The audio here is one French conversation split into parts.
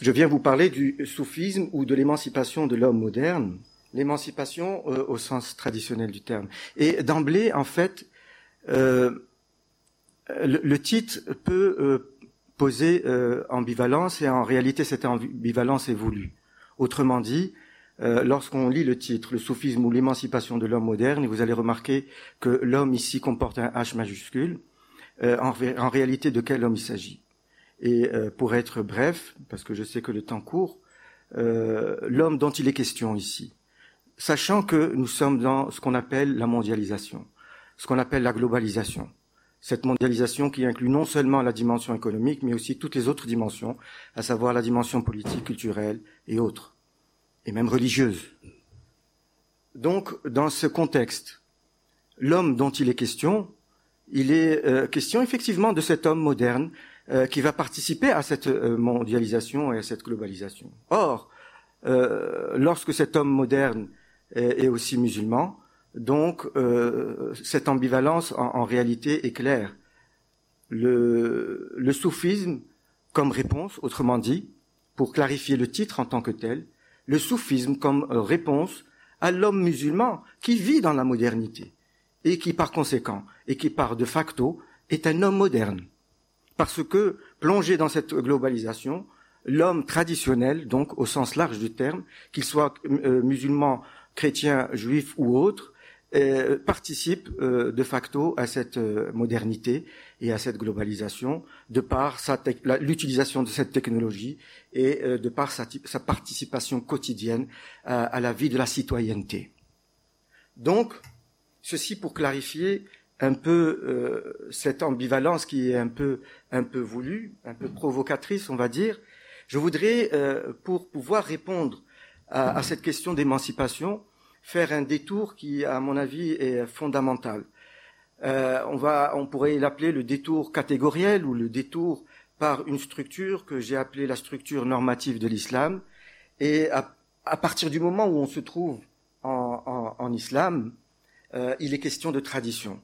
Je viens vous parler du soufisme ou de l'émancipation de l'homme moderne, l'émancipation euh, au sens traditionnel du terme. Et d'emblée, en fait, euh, le, le, titre peut euh, poser euh, ambivalence et en réalité cette ambivalence est voulue. Autrement dit, euh, lorsqu'on lit le titre, le soufisme ou l'émancipation de l'homme moderne, vous allez remarquer que l'homme ici comporte un H majuscule. Euh, en, en, réalité, de quel homme il s'agit Et pour être bref, parce que je sais que le temps court, l'homme dont il est question ici, sachant que nous sommes dans ce qu'on appelle la mondialisation, ce qu'on appelle la globalisation cette mondialisation qui inclut non seulement la dimension économique, mais aussi toutes les autres dimensions, à savoir la dimension politique, culturelle et autres, et même religieuse. Donc, dans ce contexte, l'homme dont il est question, il est euh, question effectivement de cet homme moderne euh, qui va participer à cette euh, mondialisation et à cette globalisation. Or, euh, lorsque cet homme moderne est, est aussi musulman, donc, euh, cette ambivalence, en, réalité, est claire. Le, soufisme, comme réponse, autrement dit, pour clarifier le titre en tant que tel, le soufisme comme réponse à l'homme musulman qui vit dans la modernité et qui, par conséquent, et qui, par de facto, est un homme moderne. Parce que, plongé dans cette globalisation, l'homme traditionnel, donc au sens large du terme, qu'il soit euh, musulman, chrétien, juif ou autre, euh, participe euh, de facto à cette euh, modernité et à cette globalisation de par l'utilisation de cette technologie et de par sa, sa participation quotidienne à, la vie de la citoyenneté. Donc, ceci pour clarifier un peu cette ambivalence qui est un peu un peu voulue, un peu provocatrice, on va dire. Je voudrais, pour pouvoir répondre à, à cette question d'émancipation, faire un détour qui, à mon avis, est fondamental. Euh, on, va, on pourrait l'appeler le détour catégoriel ou le détour par une structure que j'ai appelée la structure normative de l'islam. Et à, à, partir du moment où on se trouve en, en, en islam, euh, il est question de tradition.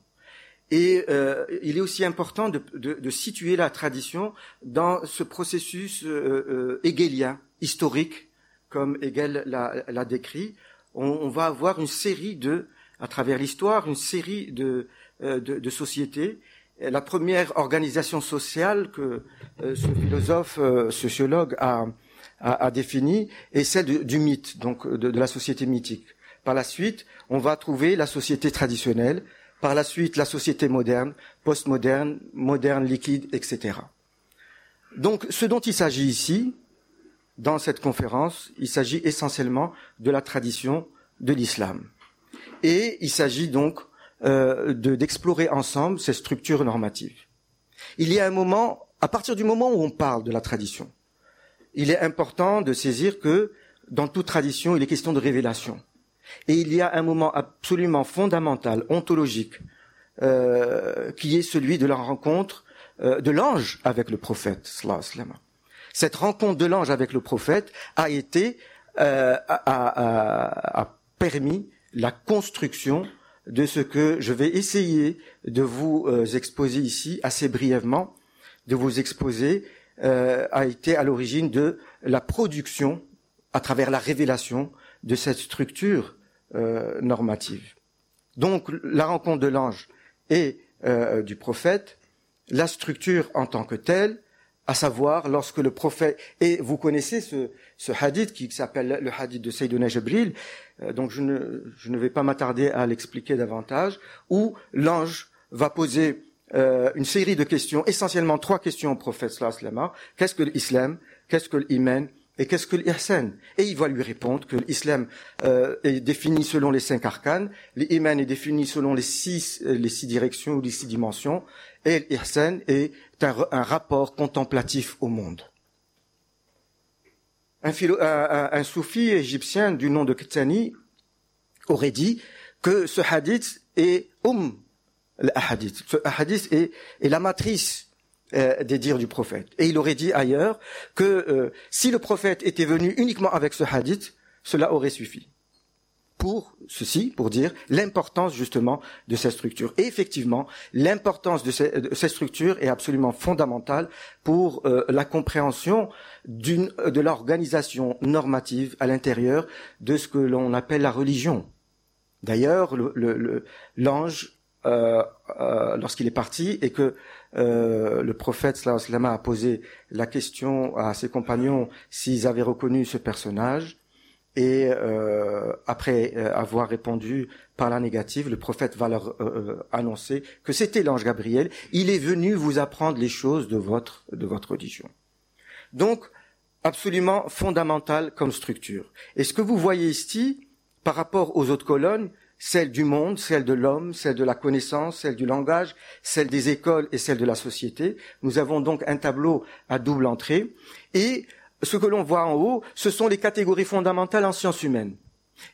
Et euh, il est aussi important de, de, de, situer la tradition dans ce processus euh, euh hegélien, historique, comme Hegel l'a décrit, on, on, va avoir une série de, à travers l'histoire, une série de, euh, de, de, sociétés. La première organisation sociale que euh, ce philosophe euh, sociologue a, a, a définie est celle du, mythe, donc de, de, la société mythique. Par la suite, on va trouver la société traditionnelle, par la suite la société moderne, postmoderne, moderne, liquide, etc. Donc ce dont il s'agit ici, dans cette conférence, il s'agit essentiellement de la tradition de l'islam. Et il s'agit donc euh, d'explorer ensemble ces structures normatives. Il y a un moment, à partir du moment où on parle de la tradition, il est important de saisir que dans toute tradition, il est question de révélation. Et il y a un moment absolument fondamental, ontologique, euh, qui est celui de la rencontre euh, de l'ange avec le prophète. Cette rencontre de l'ange avec le prophète a été euh, a, permis la construction de ce que je vais essayer de vous euh, exposer ici assez brièvement, de vous exposer, euh, a été à l'origine de la production, à travers la révélation de cette structure normative. Donc la rencontre de l'ange et du prophète, la structure en tant que telle, à savoir lorsque le prophète et vous connaissez ce, ce hadith qui s'appelle le hadith de Sayyidina Jibril euh, donc je ne, je ne vais pas m'attarder à l'expliquer davantage où l'ange va poser euh, une série de questions essentiellement trois questions au prophète sallallahu qu'est-ce que l'islam? Qu'est-ce que l'iman et qu'est-ce que l'ihsan? Et il va lui répondre que l'islam euh, est défini selon les cinq arcanes, l'iman est défini selon les six, les six directions ou les six dimensions, et l'ihsan est un, rapport contemplatif au monde. Un, soufi égyptien du nom de Ktani aurait dit que ce hadith est um, le hadith. Ce hadith est, est la matrice euh, des dires du prophète. Et il aurait dit ailleurs que euh, si le prophète était venu uniquement avec ce hadith, cela aurait suffi. Pour ceci, pour dire l'importance justement de cette structure. Et effectivement, l'importance de, cette structure est absolument fondamentale pour euh, la compréhension de l'organisation normative à l'intérieur de ce que l'on appelle la religion. D'ailleurs, l'ange, euh, euh, lorsqu'il est parti et que euh, le prophète sallam a posé la question à ses compagnons s'ils avaient reconnu ce personnage, et euh, après avoir répondu par la négative, le prophète va leur annoncer que c'était l'ange Gabriel. Il est venu vous apprendre les choses de votre de votre religion. Donc absolument fondamental comme structure. Et ce que vous voyez ici, par rapport aux autres colonnes, celle du monde, celle de l'homme, celle de la connaissance, celle du langage, celle des écoles et celle de la société. Nous avons donc un tableau à double entrée. Et ce que l'on voit en haut, ce sont les catégories fondamentales en sciences humaines.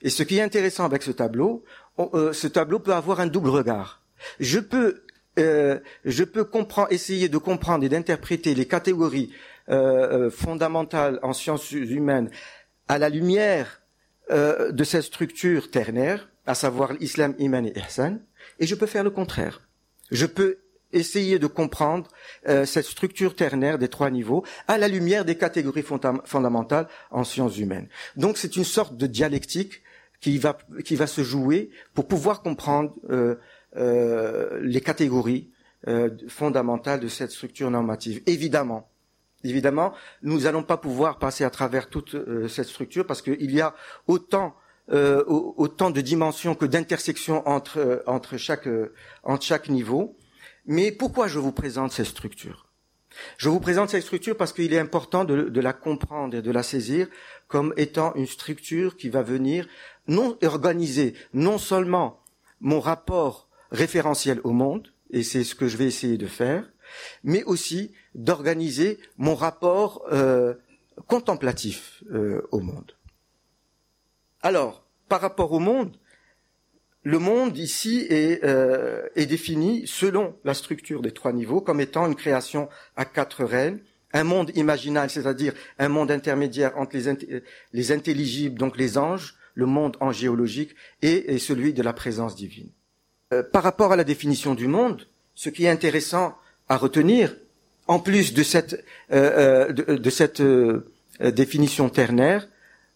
Et ce qui est intéressant avec ce tableau, euh, ce tableau peut avoir un double regard. Je peux, euh, je peux comprendre, essayer de comprendre et d'interpréter les catégories euh, fondamentales en sciences humaines à la lumière de cette structure ternaire, à savoir l'islam, iman et ihsan, et je peux faire le contraire. Je peux essayer de comprendre euh, cette structure ternaire des trois niveaux à la lumière des catégories fondamentales en sciences humaines. Donc c'est une sorte de dialectique qui va qui va se jouer pour pouvoir comprendre euh, euh, les catégories fondamentales de cette structure normative. Évidemment, évidemment, nous n'allons pas pouvoir passer à travers toute cette structure parce qu'il y a autant euh, autant de dimensions que d'intersections entre, euh, entre, euh, entre chaque niveau. Mais pourquoi je vous présente cette structure Je vous présente cette structure parce qu'il est important de, la comprendre et de la saisir comme étant une structure qui va venir non organiser non seulement mon rapport référentiel au monde, et c'est ce que je vais essayer de faire, mais aussi d'organiser mon rapport euh, contemplatif euh, au monde. Alors, par rapport au monde, le monde ici est, euh, est, défini selon la structure des trois niveaux comme étant une création à quatre rênes, un monde imaginal, c'est-à-dire un monde intermédiaire entre les, les, intelligibles, donc les anges, le monde angéologique, et, et celui de la présence divine. Euh, par rapport à la définition du monde, ce qui est intéressant à retenir, en plus de cette, euh, de, de, cette définition ternaire,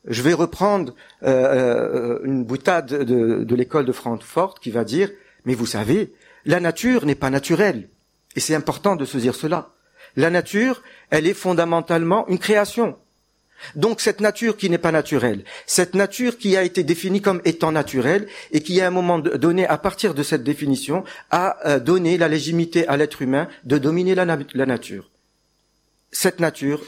je vais reprendre euh, euh, une boutade de, l'école de Francfort qui va dire, mais vous savez, la nature n'est pas naturelle. Et c'est important de se dire cela. La nature, elle est fondamentalement une création. Donc cette nature qui n'est pas naturelle, cette nature qui a été définie comme étant naturelle et qui à un moment donné, à partir de cette définition, a euh, donné la légitimité à l'être humain de dominer la nature cette nature,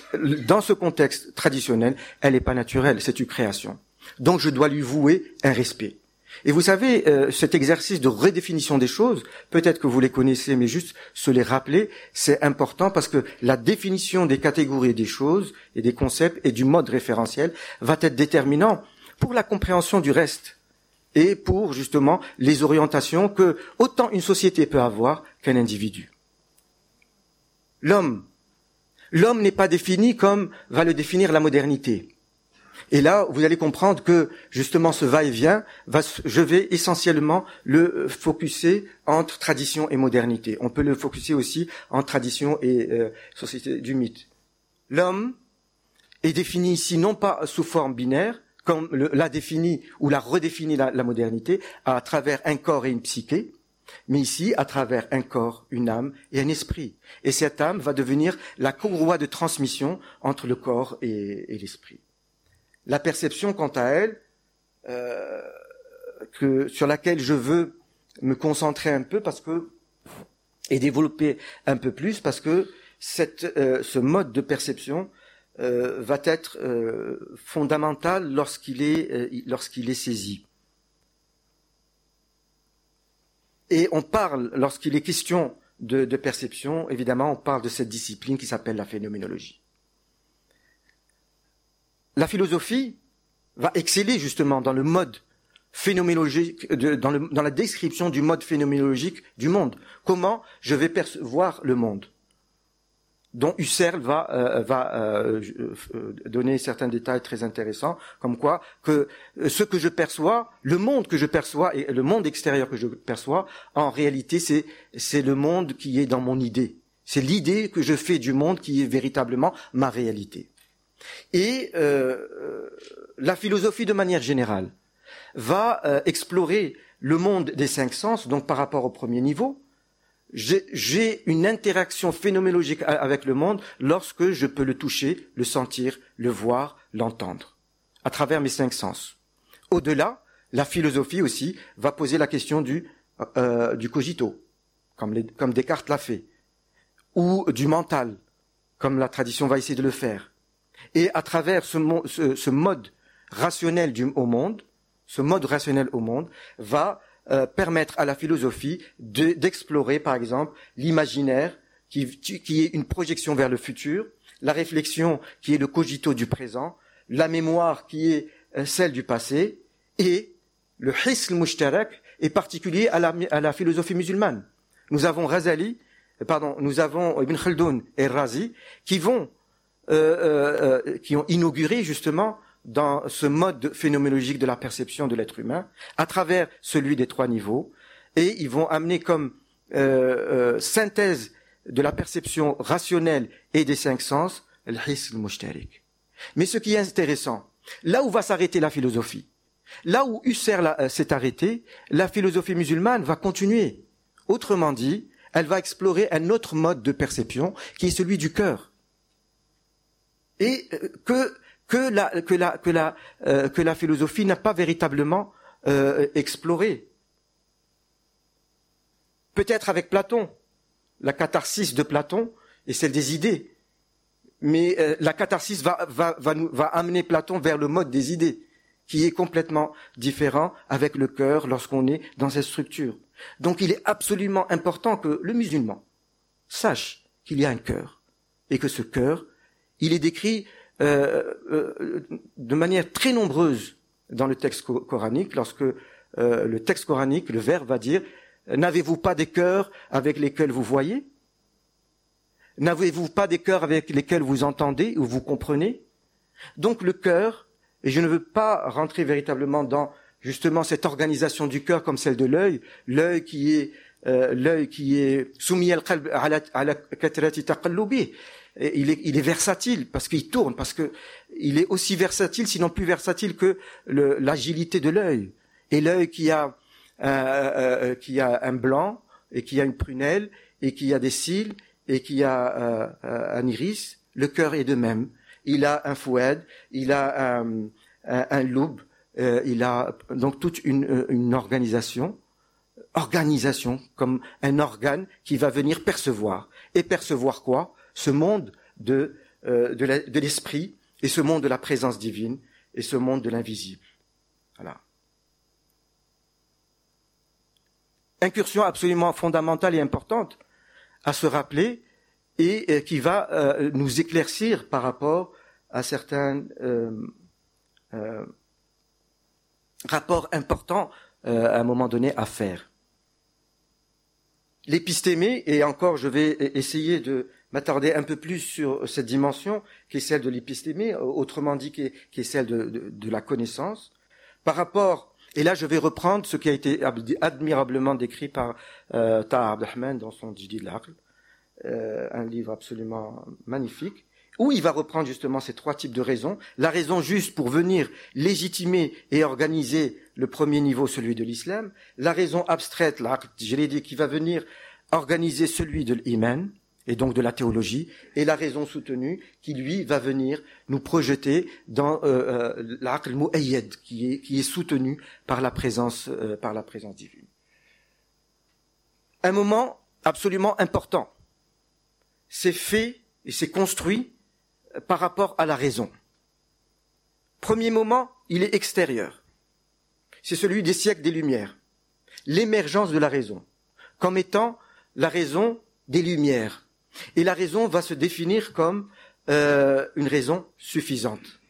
dans ce contexte traditionnel, elle n'est pas naturelle, c'est une création. Donc je dois lui vouer un respect. Et vous savez, euh, cet exercice de redéfinition des choses, peut-être que vous les connaissez, mais juste se les rappeler, c'est important parce que la définition des catégories des choses et des concepts et du mode référentiel va être déterminant pour la compréhension du reste et pour justement les orientations que autant une société peut avoir qu'un individu. L'homme l'homme n'est pas défini comme va le définir la modernité. Et là, vous allez comprendre que justement ce va-et-vient, va, je vais essentiellement le focuser entre tradition et modernité. On peut le focuser aussi entre tradition et euh, société du mythe. L'homme est défini ici non pas sous forme binaire, comme l'a défini ou l'a redéfini la modernité, à travers un corps et une psyché, mais ici à travers un corps, une âme et un esprit. Et cette âme va devenir la courroie de transmission entre le corps et, l'esprit. La perception, quant à elle, euh, que, sur laquelle je veux me concentrer un peu parce que et développer un peu plus parce que cette, euh, ce mode de perception euh, va être fondamental lorsqu'il est lorsqu'il est saisi. Et on parle, lorsqu'il est question de, perception, évidemment, on parle de cette discipline qui s'appelle la phénoménologie. La philosophie va exceller justement dans le mode phénoménologique, dans, dans la description du mode phénoménologique du monde. Comment je vais percevoir le monde? Dont Husserl va, euh, euh, euh, donner certains détails très intéressants, comme quoi que ce que je perçois, le monde que je perçois et le monde extérieur que je perçois, en réalité, c'est c'est le monde qui est dans mon idée. C'est l'idée que je fais du monde qui est véritablement ma réalité. Et la philosophie, de manière générale, va explorer le monde des cinq sens, donc par rapport au premier niveau, j'ai une interaction phénoménologique avec le monde lorsque je peux le toucher, le sentir, le voir, l'entendre, à travers mes cinq sens. Au-delà, la philosophie aussi va poser la question du, euh, du cogito, comme, comme Descartes l'a fait, ou du mental, comme la tradition va essayer de le faire. Et à travers ce, ce, mode rationnel du, au monde, ce mode rationnel au monde va euh, permettre à la philosophie d'explorer, par exemple, l'imaginaire, qui, qui, est une projection vers le futur, la réflexion, qui est le cogito du présent, la mémoire, qui est euh, celle du passé, et le hisl mushtarak est particulier à la, à la philosophie musulmane. Nous avons Razali, euh, pardon, nous avons Ibn Khaldun et Razi qui vont, euh, euh, qui ont inauguré justement dans ce mode phénoménologique de la perception de l'être humain, à travers celui des trois niveaux, et ils vont amener comme euh, euh, synthèse de la perception rationnelle et des cinq sens, le mushtarik. Mais ce qui est intéressant, là où va s'arrêter la philosophie, là où Husserl euh, s'est arrêté, la philosophie musulmane va continuer. Autrement dit, elle va explorer un autre mode de perception qui est celui du cœur. Et que euh, que la philosophie n'a pas véritablement euh, exploré. Peut-être avec Platon, la catharsis de Platon et celle des idées. Mais euh, la catharsis va, va, amener Platon vers le mode des idées, qui est complètement différent avec le cœur lorsqu'on est dans cette structure. Donc il est absolument important que le musulman sache qu'il y a un cœur et que ce cœur, il est décrit de manière très nombreuse dans le texte coranique, lorsque euh, le texte coranique, le vers va dire N'avez-vous pas des cœurs avec lesquels vous voyez? N'avez-vous pas des cœurs avec lesquels vous entendez ou vous comprenez? Donc le cœur, et je ne veux pas rentrer véritablement dans justement cette organisation du cœur comme celle de l'œil, l'œil qui est l'œil qui est soumis à la il est, il est versatile parce qu'il tourne, parce que il est aussi versatile, sinon plus versatile que l'agilité de l'œil. Et l'œil qui a euh, euh, qui a un blanc et qui a une prunelle et qui a des cils et qui a euh, un iris, le cœur est de même. Il a un foued, il a un, un, un lobe, il a donc toute une, une organisation organisation comme un organe qui va venir percevoir. Et percevoir quoi? Ce monde de, euh, de l'esprit et ce monde de la présence divine et ce monde de l'invisible. Voilà. Incursion absolument fondamentale et importante à se rappeler et euh, qui va euh, nous éclaircir par rapport à certains rapports importants à un moment donné à faire. L'épistémé, et encore je vais essayer de m'attarder un peu plus sur cette dimension qui est celle de l'épistémie, autrement dit qui est, celle de, la connaissance, par rapport, et là je vais reprendre ce qui a été admirablement décrit par euh, Taha Abdelrahman dans son Jidi de euh, un livre absolument magnifique, où il va reprendre justement ces trois types de raisons. La raison juste pour venir légitimer et organiser le premier niveau, celui de l'islam. La raison abstraite, l'aql, dit, qui va venir organiser celui de l'iman et donc de la théologie, et la raison soutenue qui, lui, va venir nous projeter dans euh, euh, l'aql qui est, qui est soutenu par la présence, euh, par la présence divine. Un moment absolument important. C'est fait et c'est construit par rapport à la raison. Premier moment, il est extérieur. C'est celui des siècles des Lumières. L'émergence de la raison, comme étant la raison des Lumières, et la raison va se définir comme euh, une raison suffisante.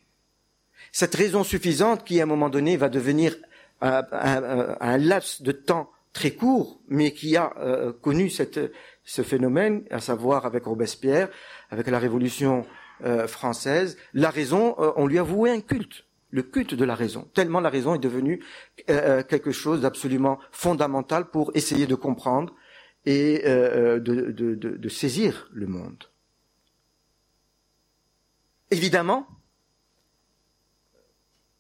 Cette raison suffisante qui, à un moment donné, va devenir un, laps de temps très court, mais qui a euh, connu ce phénomène, à savoir avec Robespierre, avec la Révolution euh, française, la raison, euh, on lui a voué un culte, le culte de la raison, tellement la raison est devenue quelque chose d'absolument fondamental pour essayer de comprendre et de, de, de saisir le monde. Évidemment,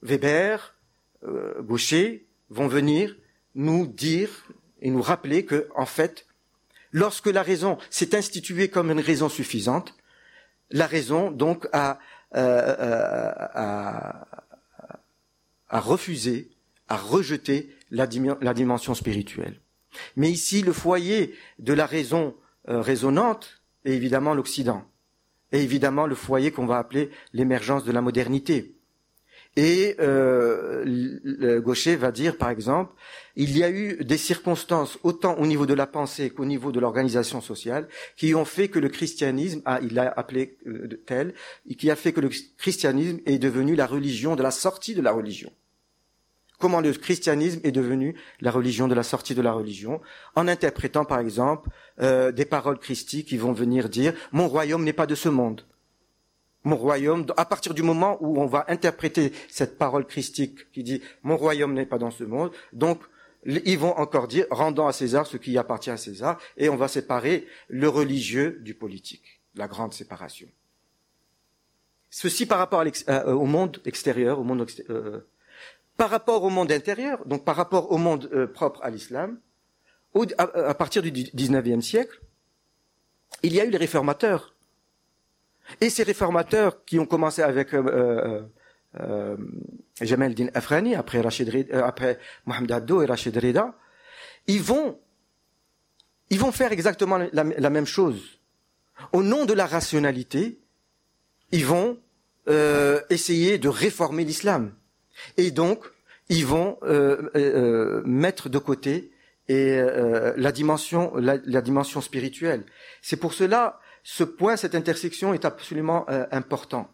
Weber, Gaucher vont venir nous dire et nous rappeler que, en fait, lorsque la raison s'est instituée comme une raison suffisante, la raison donc a, euh, euh, a, a refusé, a rejeté la, dimension spirituelle. Mais ici, le foyer de la raison euh, raisonnante est évidemment l'Occident, et évidemment le foyer qu'on va appeler l'émergence de la modernité. Et euh, Gaucher va dire, par exemple, il y a eu des circonstances, autant au niveau de la pensée qu'au niveau de l'organisation sociale, qui ont fait que le christianisme, ah, il l'a appelé euh, tel, qui a fait que le christianisme est devenu la religion de la sortie de la religion. Comment le christianisme est devenu la religion de la sortie de la religion, en interprétant par exemple euh, des paroles christiques qui vont venir dire ⁇ Mon royaume n'est pas de ce monde ⁇ mon royaume, à partir du moment où on va interpréter cette parole christique qui dit mon royaume n'est pas dans ce monde, donc ils vont encore dire rendant à César ce qui appartient à César, et on va séparer le religieux du politique, la grande séparation. Ceci par rapport euh, au monde extérieur, au monde euh, par rapport au monde intérieur, donc par rapport au monde euh, propre à l'islam, à, partir du XIXe siècle, il y a eu les réformateurs et ces réformateurs qui ont commencé avec euh, euh, euh Jamal Din Afrani, après, Rachid, euh, après Mohamed Abdo et Rachid Rida, ils vont, ils vont faire exactement la, la, même chose. Au nom de la rationalité, ils vont euh, essayer de réformer l'islam. Et donc, ils vont euh, mettre de côté et, la dimension, la, la dimension spirituelle. C'est pour cela ce point, cette intersection est absolument euh, important.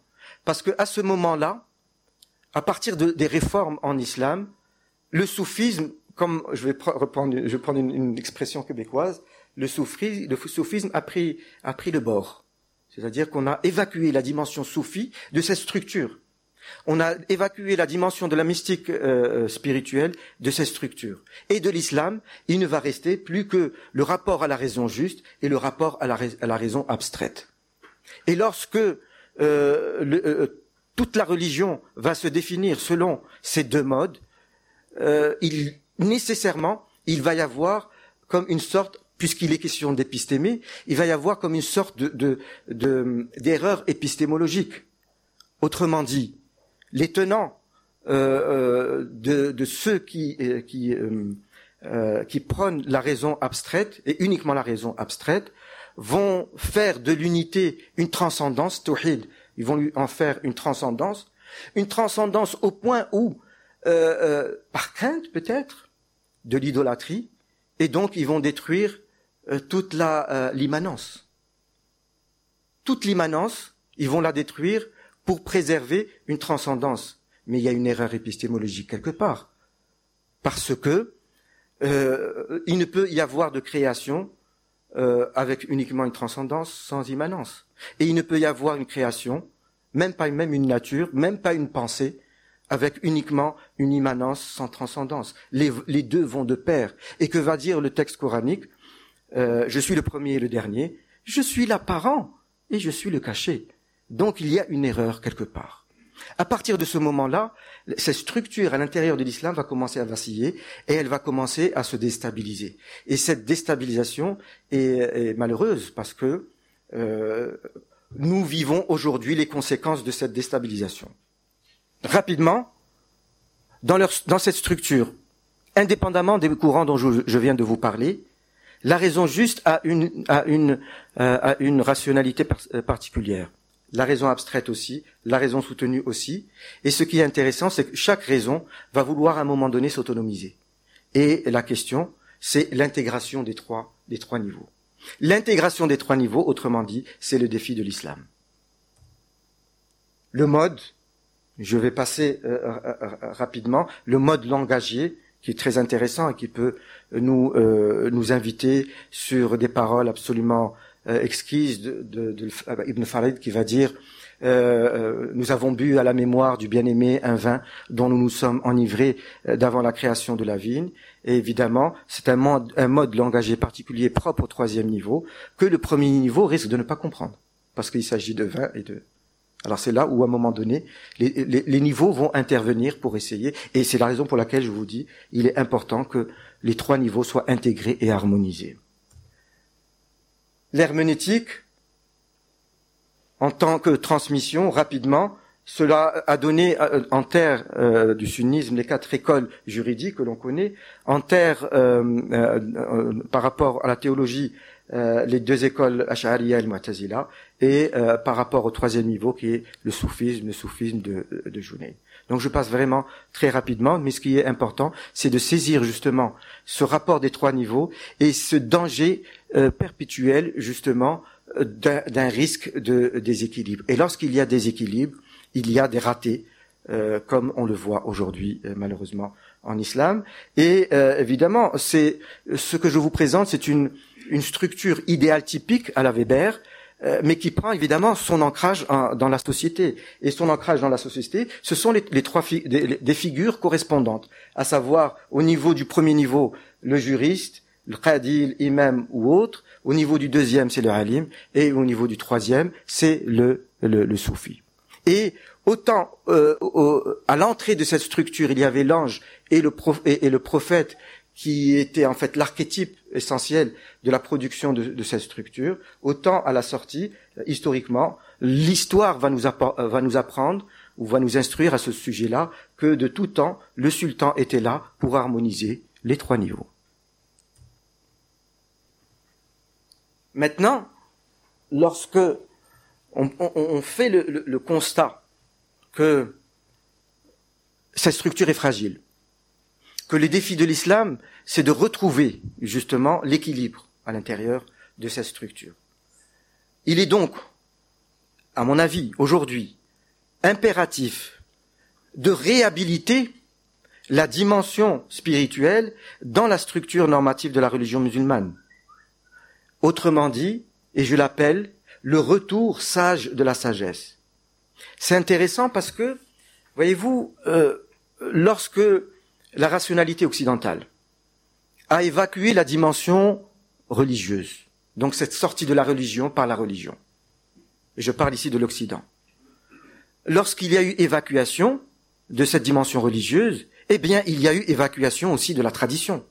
Parce que à ce moment-là, à partir de, des réformes en islam, le soufisme, comme je vais reprendre, je vais prendre une, une expression québécoise, le soufisme, le soufisme a pris, a pris le bord. C'est-à-dire qu'on a évacué la dimension soufie de cette structure. On a évacué la dimension de la mystique euh, euh, spirituelle de ces structures. Et de l'islam, il ne va rester plus que le rapport à la raison juste et le rapport à la, raison abstraite. Et lorsque euh, toute la religion va se définir selon ces deux modes, il, nécessairement, il va y avoir comme une sorte puisqu'il est question d'épistémie, il va y avoir comme une sorte de, d'erreur épistémologique. Autrement dit, les tenants euh, euh, de, ceux qui, euh, qui, prônent la raison abstraite et uniquement la raison abstraite vont faire de l'unité une transcendance, tawhid. Ils vont lui en faire une transcendance, une transcendance au point où, par crainte peut-être, de l'idolâtrie, et donc ils vont détruire toute l'immanence. Toute l'immanence, ils vont la détruire pour préserver une transcendance. Mais il y a une erreur épistémologique quelque part. Parce que euh, il ne peut y avoir de création euh, avec uniquement une transcendance sans immanence. Et il ne peut y avoir une création, même pas même une nature, même pas une pensée, avec uniquement une immanence sans transcendance. Les, deux vont de pair. Et que va dire le texte coranique euh, Je suis le premier et le dernier. Je suis l'apparent et je suis le caché. Donc il y a une erreur quelque part. À partir de ce moment-là, cette structure à l'intérieur de l'islam va commencer à vaciller et elle va commencer à se déstabiliser. Et cette déstabilisation est, malheureuse parce que euh, nous vivons aujourd'hui les conséquences de cette déstabilisation. Rapidement, dans, cette structure, indépendamment des courants dont je, viens de vous parler, la raison juste a une, euh, rationalité euh, particulière la raison abstraite aussi, la raison soutenue aussi. Et ce qui est intéressant, c'est que chaque raison va vouloir à un moment donné s'autonomiser. Et la question, c'est l'intégration des trois, des trois niveaux. L'intégration des trois niveaux, autrement dit, c'est le défi de l'islam. Le mode, je vais passer euh, euh, euh, rapidement, le mode langagier qui est très intéressant et qui peut nous nous inviter sur des paroles absolument euh, exquises de, de, de, Ibn Farid qui va dire euh, nous avons bu à la mémoire du bien-aimé un vin dont nous nous sommes enivrés d'avant la création de la vigne. Et évidemment, c'est un mode, un mode particulier propre au troisième niveau que le premier niveau risque de ne pas comprendre, parce qu'il s'agit de vin et de alors c'est là où à un moment donné, les, niveaux vont intervenir pour essayer, et c'est la raison pour laquelle je vous dis, il est important que les trois niveaux soient intégrés et harmonisés. L'herméneutique, en tant que transmission, rapidement, cela a donné euh, en terre euh, du sunnisme les quatre écoles juridiques que l'on connaît, en terre euh, par rapport à la théologie euh, les deux écoles Ash'ariya et Mu'tazila, et euh, par rapport au troisième niveau qui est le soufisme, le soufisme de, de Donc je passe vraiment très rapidement, mais ce qui est important, c'est de saisir justement ce rapport des trois niveaux et ce danger euh, perpétuel justement d'un risque de déséquilibre. Et lorsqu'il y a déséquilibre, il y a des ratés, comme on le voit aujourd'hui malheureusement en islam. Et évidemment, c'est ce que je vous présente, c'est une une structure idéale typique à la Weber, euh, mais qui prend évidemment son ancrage dans la société. Et son ancrage dans la société, ce sont les, trois des, figures correspondantes, à savoir au niveau du premier niveau, le juriste, le qadil, imam ou autre, au niveau du deuxième, c'est le halim, et au niveau du troisième, c'est le, le, soufi. Et autant euh, à l'entrée de cette structure, il y avait l'ange et le, et le prophète qui était en fait l'archétype essentiel de la production de, cette structure, autant à la sortie, historiquement, l'histoire va euh, va nous apprendre ou va nous instruire à ce sujet-là que de tout temps, le sultan était là pour harmoniser les trois niveaux. Maintenant, lorsque on, fait le constat que cette structure est fragile, que les défis de l'islam, c'est de retrouver justement l'équilibre à l'intérieur de cette structure. Il est donc, à mon avis, aujourd'hui, impératif de réhabiliter la dimension spirituelle dans la structure normative de la religion musulmane. Autrement dit, et je l'appelle le retour sage de la sagesse. C'est intéressant parce que, voyez-vous, euh, lorsque la rationalité occidentale a évacué la dimension religieuse. Donc cette sortie de la religion par la religion. Je parle ici de l'Occident. Lorsqu'il y a eu évacuation de cette dimension religieuse, eh bien il y a eu évacuation aussi de la tradition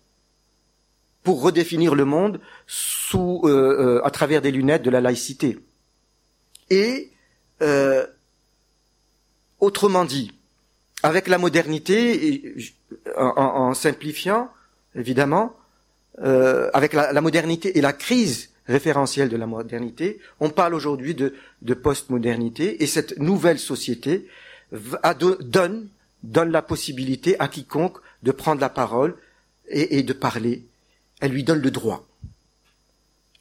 pour redéfinir le monde sous, euh, euh, à travers des lunettes de la laïcité. Et euh, autrement dit, avec la modernité, en, simplifiant, évidemment, euh, avec la, modernité et la crise référentielle de la modernité, on parle aujourd'hui de, de postmodernité, et cette nouvelle société donne, donne la possibilité à quiconque de prendre la parole et, de parler. Elle lui donne le droit.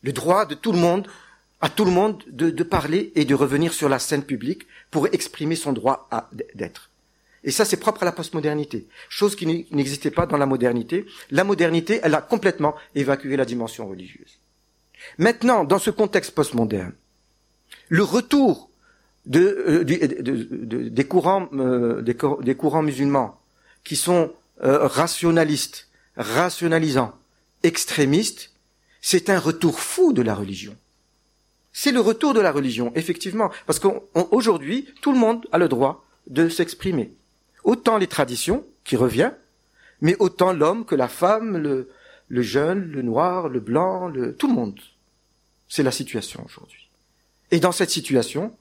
Le droit de tout le monde, à tout le monde, de, parler et de revenir sur la scène publique pour exprimer son droit d'être. Et ça, c'est propre à la postmodernité. Chose qui n'existait pas dans la modernité. La modernité, elle a complètement évacué la dimension religieuse. Maintenant, dans ce contexte postmoderne, le retour de, des, courants, des, courants musulmans qui sont euh, rationalistes, rationalisants, extrémistes, c'est un retour fou de la religion. C'est le retour de la religion, effectivement, parce qu'aujourd'hui, tout le monde a le droit de s'exprimer autant les traditions, qui revient, mais autant l'homme que la femme, le, le jeune, le noir, le blanc, le, tout le monde. C'est la situation aujourd'hui. Et dans cette situation,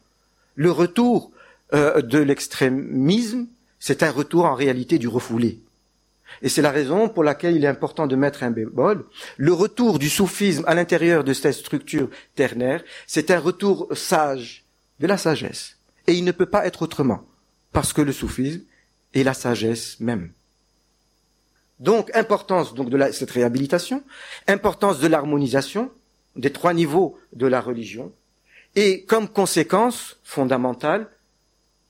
le retour euh, de l'extrémisme, c'est un retour en réalité du refoulé. Et c'est la raison pour laquelle il est important de mettre un bémol. Le retour du soufisme à l'intérieur de cette structure ternaire, c'est un retour sage, de la sagesse. Et il ne peut pas être autrement. Parce que le soufisme, et la sagesse même. Donc, importance donc de cette réhabilitation, importance de l'harmonisation des trois niveaux de la religion, et comme conséquence fondamentale,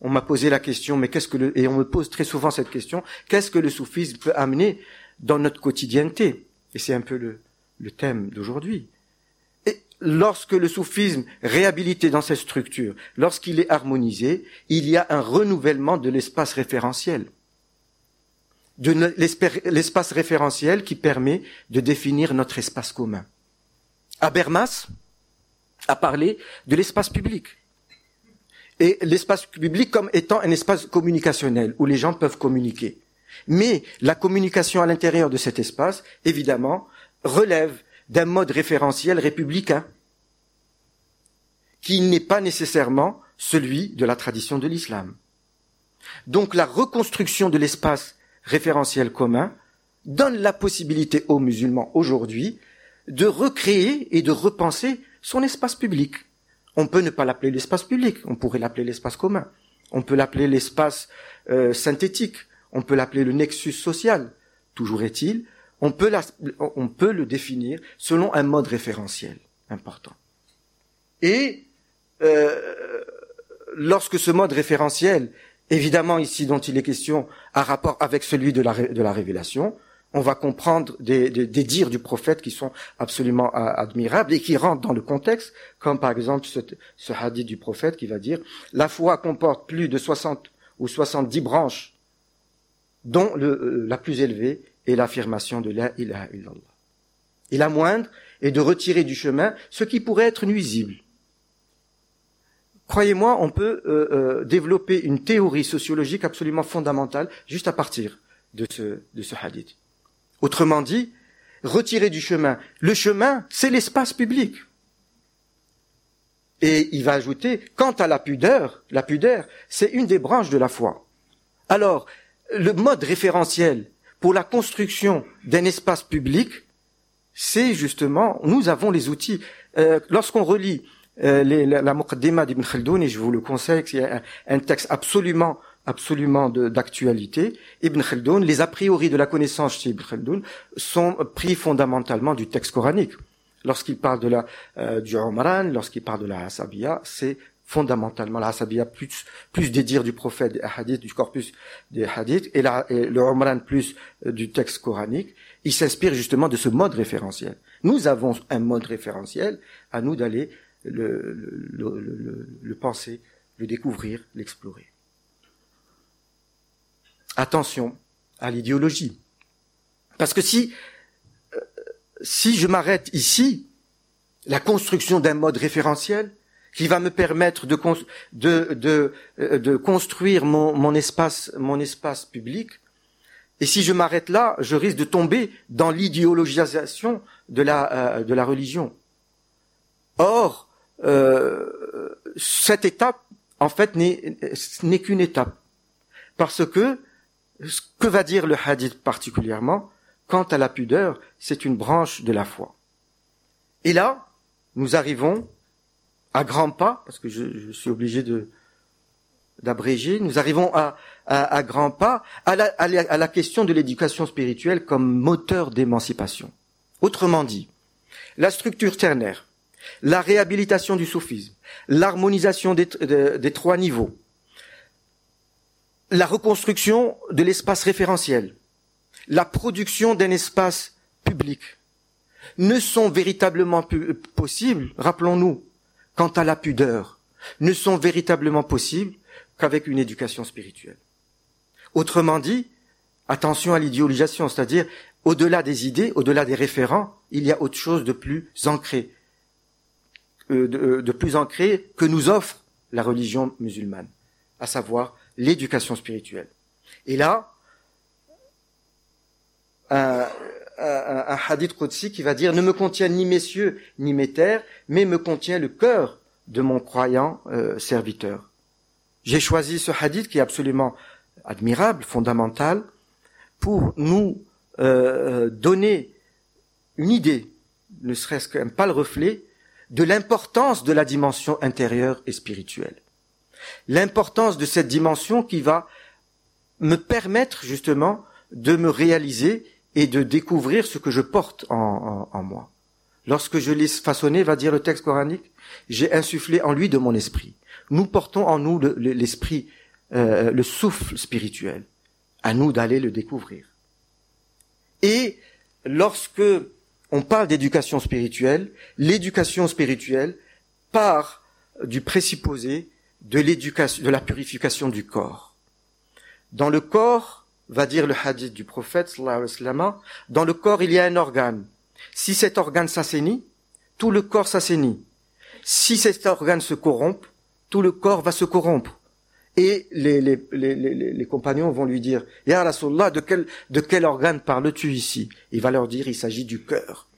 on m'a posé la question, mais qu'est-ce que le, et on me pose très souvent cette question, qu'est-ce que le soufisme peut amener dans notre quotidienneté? Et c'est un peu le, thème d'aujourd'hui. Et lorsque le soufisme réhabilité dans cette structure, lorsqu'il est harmonisé, il y a un renouvellement de l'espace référentiel. De l'espace référentiel qui permet de définir notre espace commun. Habermas a parlé de l'espace public. Et l'espace public comme étant un espace communicationnel où les gens peuvent communiquer. Mais la communication à l'intérieur de cet espace, évidemment, relève d'un mode référentiel républicain qui n'est pas nécessairement celui de la tradition de l'islam. Donc la reconstruction de l'espace référentiel commun donne la possibilité aux musulmans aujourd'hui de recréer et de repenser son espace public. On peut ne pas l'appeler l'espace public, on pourrait l'appeler l'espace commun, on peut l'appeler l'espace euh, synthétique, on peut l'appeler le nexus social. Toujours est-il, on peut, le définir selon un mode référentiel important. Et euh, lorsque ce mode référentiel, évidemment ici dont il est question, a rapport avec celui de la révélation, on va comprendre des, des, des, dires du prophète qui sont absolument admirables et qui rentrent dans le contexte, comme par exemple ce, ce hadith du prophète qui va dire la foi comporte plus de 60 ou 70 branches, dont le, euh, la plus élevée est l'affirmation de la illallah. Et la moindre est de retirer du chemin ce qui pourrait être nuisible. Croyez-moi, on peut euh, euh, développer une théorie sociologique absolument fondamentale juste à partir de ce, de ce hadith. Autrement dit, retirer du chemin. Le chemin, c'est l'espace public. Et il va ajouter, quant à la pudeur, la pudeur, c'est une des branches de la foi. Alors, le mode référentiel pour la construction d'un espace public, c'est justement, nous avons les outils. Euh, lorsqu'on relit euh, la, la d'Ibn Khaldoun, et je vous le conseille, c'est un texte absolument absolument d'actualité, Ibn Khaldoun, les a priori de la connaissance chez Ibn Khaldoun sont pris fondamentalement du texte coranique. Lorsqu'il parle de la, euh, du lorsqu'il parle de la Hasabiya, c'est fondamentalement la Hasabiya plus, plus des dires du prophète, des hadiths, du corpus des hadiths, et, la, et le Umran plus euh, du texte coranique. Il s'inspire justement de ce mode référentiel. Nous avons un mode référentiel, à nous d'aller le, le, le, le penser, le découvrir, l'explorer attention à l'idéologie. Parce que si, euh, si je m'arrête ici, la construction d'un mode référentiel qui va me permettre de, de, de, euh, de construire mon, mon, espace, mon espace public, et si je m'arrête là, je risque de tomber dans l'idéologisation de la, euh, de la religion. Or, cette étape, en fait, n'est qu'une étape. Parce que que va dire le hadith particulièrement Quant à la pudeur, c'est une branche de la foi. Et là, nous arrivons à grands pas, parce que je, suis obligé de d'abréger, nous arrivons à, grands pas à la, question de l'éducation spirituelle comme moteur d'émancipation. Autrement dit, la structure ternaire, la réhabilitation du soufisme, l'harmonisation des trois niveaux, la reconstruction de l'espace référentiel, la production d'un espace public ne sont véritablement possibles, rappelons-nous, quant à la pudeur, ne sont véritablement possibles qu'avec une éducation spirituelle. Autrement dit, attention à l'idéologisation, c'est-à-dire au-delà des idées, au-delà des référents, il y a autre chose de plus ancré, euh, de, de plus ancré que nous offre la religion musulmane, à savoir l'éducation spirituelle. Et là, un, un, hadith Qudsi qui va dire ne me contient ni mes cieux ni mes terres, mais me contient le cœur de mon croyant euh, serviteur. J'ai choisi ce hadith qui est absolument admirable, fondamental, pour nous euh, donner une idée, ne serait-ce qu'un pas le reflet, de l'importance de la dimension intérieure et spirituelle l'importance de cette dimension qui va me permettre justement de me réaliser et de découvrir ce que je porte en, moi. Lorsque je l'ai façonné, va dire le texte coranique, j'ai insufflé en lui de mon esprit. Nous portons en nous l'esprit, euh, le souffle spirituel. À nous d'aller le découvrir. Et lorsque on parle d'éducation spirituelle, l'éducation spirituelle part du présupposé de l'éducation, de la purification du corps. Dans le corps, va dire le hadith du prophète, dans le corps il y a un organe. Si cet organe s'assainit, tout le corps s'assainit. Si cet organe se corrompt, tout le corps va se corrompre. Et les, les, les, les, compagnons vont lui dire, Ya Rasulallah, de quel, de quel organe parles-tu ici? Il va leur dire, il s'agit du cœur.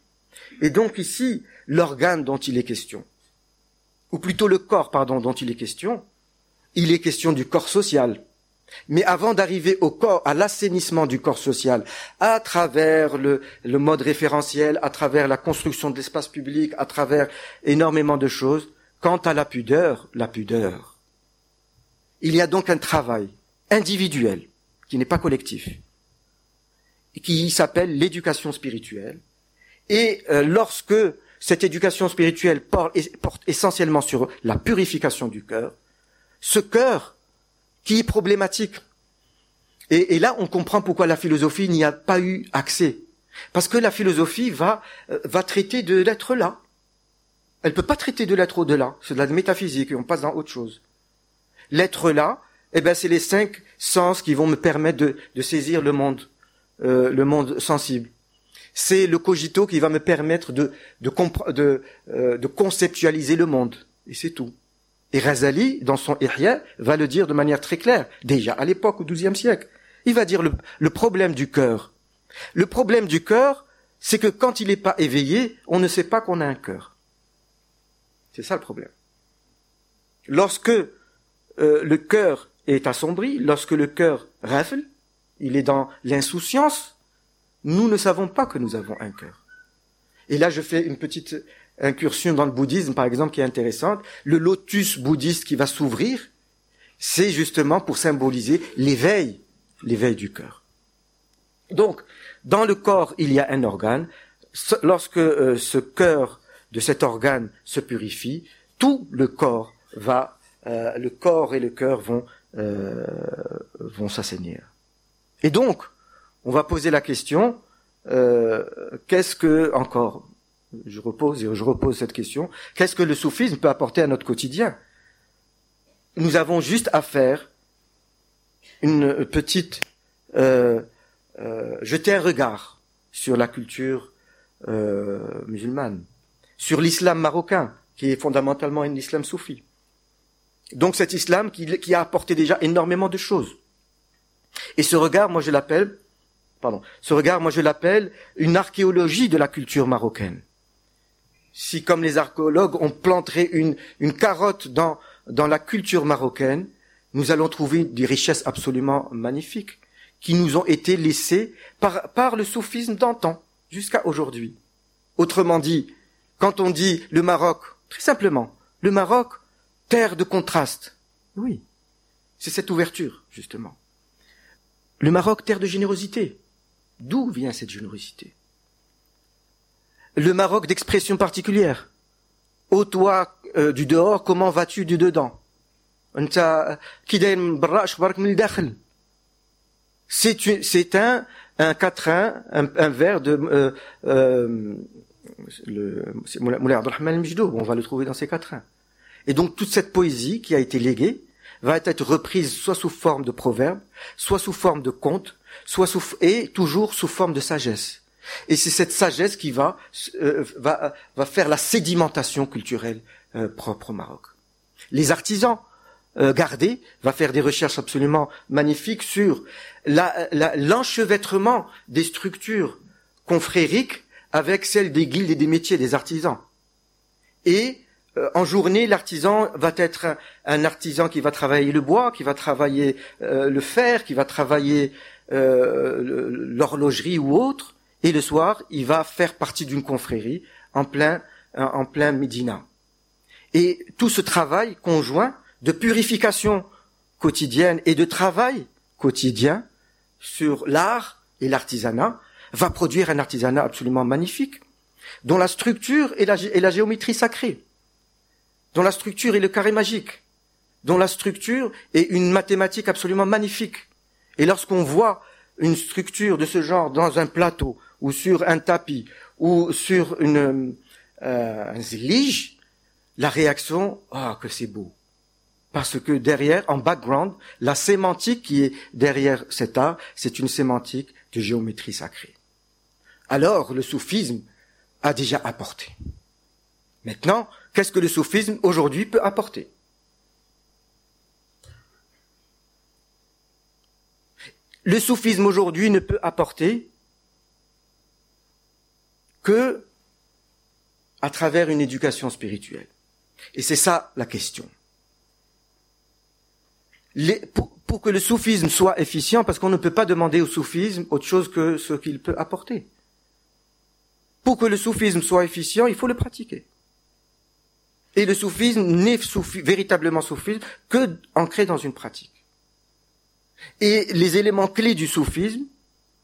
Et donc ici, l'organe dont il est question, ou plutôt le corps, pardon, dont il est question, il est question du corps social. Mais avant d'arriver au corps, à l'assainissement du corps social, à travers le, le mode référentiel, à travers la construction de l'espace public, à travers énormément de choses, quant à la pudeur, la pudeur, il y a donc un travail individuel qui n'est pas collectif, qui s'appelle l'éducation spirituelle. Et euh, lorsque cette éducation spirituelle porte, essentiellement sur la purification du cœur, ce cœur qui est problématique. Et, là, on comprend pourquoi la philosophie n'y a pas eu accès. Parce que la philosophie va, euh, va traiter de l'être là. Elle ne peut pas traiter de l'être au-delà. C'est de la métaphysique et on passe dans autre chose l'être là, eh ben c'est les cinq sens qui vont me permettre de, saisir le monde, euh, le monde sensible. C'est le cogito qui va me permettre de de, de, euh, de conceptualiser le monde. Et c'est tout. Et Razali, dans son Ihya, va le dire de manière très claire, déjà à l'époque, au XIIe siècle. Il va dire le, le problème du cœur. Le problème du cœur, c'est que quand il n'est pas éveillé, on ne sait pas qu'on a un cœur. C'est ça le problème. Lorsque euh, le cœur est assombri, lorsque le cœur rafle, il est dans l'insouciance, nous ne savons pas que nous avons un cœur. Et là, je fais une petite incursion dans le bouddhisme, par exemple, qui est intéressante. Le lotus bouddhiste qui va s'ouvrir, c'est justement pour symboliser l'éveil, l'éveil du cœur. Donc, dans le corps, il y a un organe. Lorsque euh, ce cœur de cet organe se purifie, tout le corps va euh, le corps et le cœur vont, euh, vont s'assainir. Et donc, on va poser la question, euh, qu'est-ce que, encore, je repose je repose cette question, qu'est-ce que le soufisme peut apporter à notre quotidien? Nous avons juste à faire une petite, euh, euh, jeter un regard sur la culture musulmane, sur l'islam marocain, qui est fondamentalement un islam soufi. Donc cet islam qui, a apporté déjà énormément de choses. Et ce regard, moi je l'appelle, pardon, ce regard, moi je l'appelle une archéologie de la culture marocaine. Si, comme les archéologues, on planterait une, carotte dans, dans la culture marocaine, nous allons trouver des richesses absolument magnifiques qui nous ont été laissées par, par le soufisme d'antan jusqu'à aujourd'hui. Autrement dit, quand on dit le Maroc, très simplement, le Maroc, terre de contraste. Oui, c'est cette ouverture, justement. Le Maroc, terre de générosité. D'où vient cette générosité? Le Maroc d'expression particulière. Ô toi euh, du dehors, comment vas-tu du dedans? C'est un un quatrain, un, vers de euh, euh, le Moulay on va le trouver dans ces quatrains. Et donc toute cette poésie qui a été léguée va être reprise soit sous forme de proverbes, soit sous forme de contes, soit sous, et toujours sous forme de sagesse. Et c'est cette sagesse qui va, euh, faire la sédimentation culturelle euh, propre au Maroc. Les artisans euh, gardés va faire des recherches absolument magnifiques sur l'enchevêtrement des structures confrériques avec celles des guildes et des métiers des artisans. Et euh, en journée, l'artisan va être un, artisan qui va travailler le bois, qui va travailler le fer, qui va travailler euh, l'horlogerie ou autre, et le soir, il va faire partie d'une confrérie en plein en plein Médina. Et tout ce travail conjoint de purification quotidienne et de travail quotidien sur l'art et l'artisanat va produire un artisanat absolument magnifique, dont la structure est la géométrie sacrée dont la structure est le carré magique, dont la structure est une mathématique absolument magnifique. Et lorsqu'on voit une structure de ce genre dans un plateau ou sur un tapis ou sur une, euh, un zélige, la réaction, ah, que c'est beau. Parce que derrière, en background, la sémantique qui est derrière cet art, c'est une sémantique de géométrie sacrée. Alors, le soufisme a déjà apporté. Maintenant, qu'est-ce que le soufisme aujourd'hui peut apporter? Le soufisme aujourd'hui ne peut apporter que à travers une éducation spirituelle. Et c'est ça la question. pour, que le soufisme soit efficient, parce qu'on ne peut pas demander au soufisme autre chose que ce qu'il peut apporter. Pour que le soufisme soit efficient, il faut le pratiquer. Et le soufisme n'est véritablement soufisme que ancré dans une pratique. Et les éléments clés du soufisme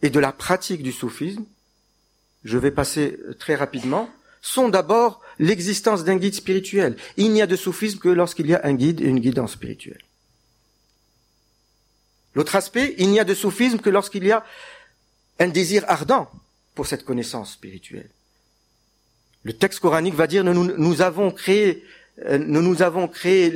et de la pratique du soufisme, je vais passer très rapidement, sont d'abord l'existence d'un guide spirituel. Il n'y a de soufisme que lorsqu'il y a un guide et une guidance spirituelle. L'autre aspect, il n'y a de soufisme que lorsqu'il y a un désir ardent pour cette connaissance spirituelle. Le texte coranique va dire nous, nous avons créé euh, nous, nous avons créé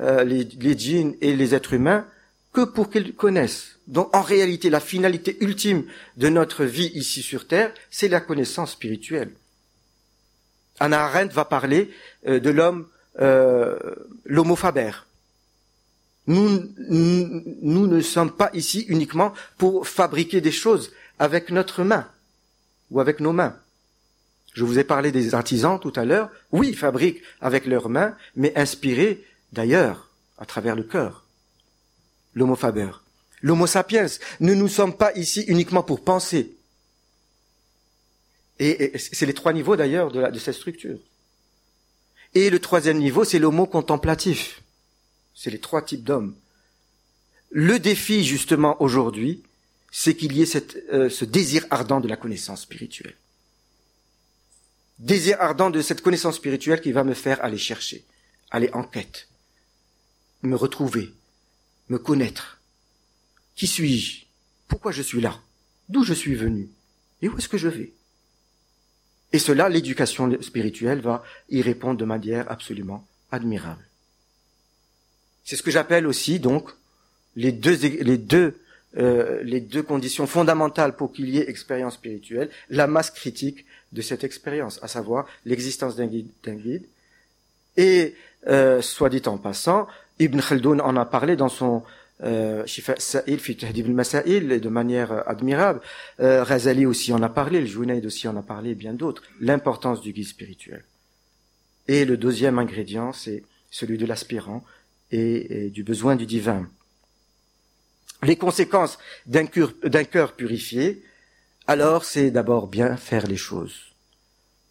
euh, les djinns et les êtres humains que pour qu'ils connaissent. Donc en réalité, la finalité ultime de notre vie ici sur Terre, c'est la connaissance spirituelle. Anna Arendt va parler euh, de l'homme, euh, l'homo faber. Nous, nous, nous, ne sommes pas ici uniquement pour fabriquer des choses avec notre main ou avec nos mains. Je vous ai parlé des artisans tout à l'heure. Oui, ils fabriquent avec leurs mains, mais inspirés d'ailleurs, à travers le cœur l'homo faber. L'homo sapiens, nous ne sommes pas ici uniquement pour penser. Et, c'est les trois niveaux d'ailleurs de, cette structure. Et le troisième niveau, c'est l'homo contemplatif. C'est les trois types d'hommes. Le défi justement aujourd'hui, c'est qu'il y ait euh, ce désir ardent de la connaissance spirituelle. Désir ardent de cette connaissance spirituelle qui va me faire aller chercher, aller en quête, me retrouver, me connaître. Qui suis-je? Pourquoi je suis là? D'où je suis venu? Et où est-ce que je vais? Et cela, l'éducation spirituelle va y répondre de manière absolument admirable. C'est ce que j'appelle aussi donc les deux les deux euh, les deux conditions fondamentales pour qu'il y ait expérience spirituelle, la masse critique de cette expérience, à savoir l'existence d'un guide, guide, et euh, soit dit en passant, Ibn Khaldoun en a parlé dans son euh, de manière euh, admirable. Euh, Razali aussi en a parlé, le Junaid aussi en a parlé, bien d'autres. L'importance du guide spirituel. Et le deuxième ingrédient, c'est celui de l'aspirant et, du besoin du divin. Les conséquences d'un cœur purifié, alors c'est d'abord bien faire les choses.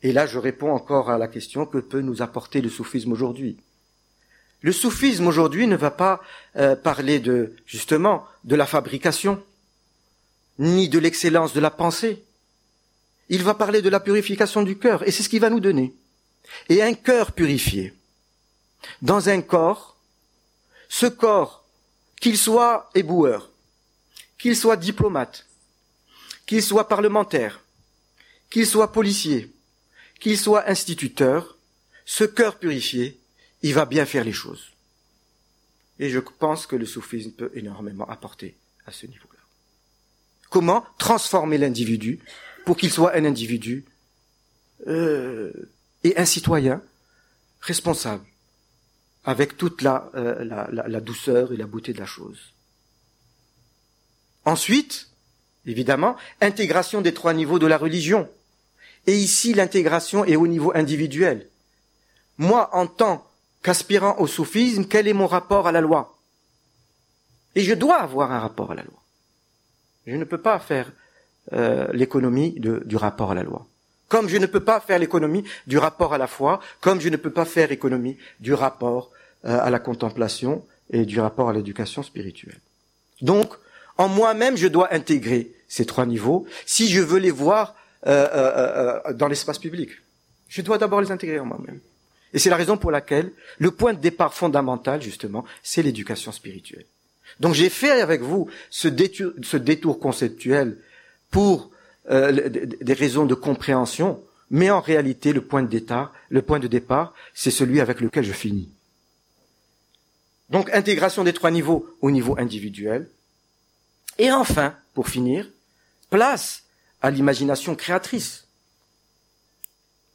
Et là, je réponds encore à la question que peut nous apporter le soufisme aujourd'hui? Le soufisme aujourd'hui ne va pas euh, parler de justement de la fabrication, ni de l'excellence de la pensée. Il va parler de la purification du cœur, et c'est ce qu'il va nous donner. Et un cœur purifié, dans un corps, ce corps, qu'il soit éboueur, qu'il soit diplomate, qu'il soit parlementaire, qu'il soit policier, qu'il soit instituteur, ce cœur purifié, il va bien faire les choses. Et je pense que le soufisme peut énormément apporter à ce niveau-là. Comment transformer l'individu pour qu'il soit un individu euh, et un citoyen responsable, avec toute la, euh, la douceur et la beauté de la chose. Ensuite, évidemment, intégration des trois niveaux de la religion. Et ici, l'intégration est au niveau individuel. Moi, en tant qu'aspirant au soufisme, quel est mon rapport à la loi? Et je dois avoir un rapport à la loi. Je ne peux pas faire euh, l'économie du rapport à la loi. Comme je ne peux pas faire l'économie du rapport à la foi, comme je ne peux pas faire l'économie du rapport euh, à la contemplation et du rapport à l'éducation spirituelle. Donc, en moi-même, je dois intégrer ces trois niveaux si je veux les voir euh, dans l'espace public. Je dois d'abord les intégrer en moi-même. Et c'est la raison pour laquelle le point de départ fondamental, justement, c'est l'éducation spirituelle. Donc j'ai fait avec vous ce détour, ce détour conceptuel pour euh, des raisons de compréhension, mais en réalité le point de départ, le point de départ, c'est celui avec lequel je finis. Donc intégration des trois niveaux au niveau individuel. Et enfin, pour finir, place à l'imagination créatrice.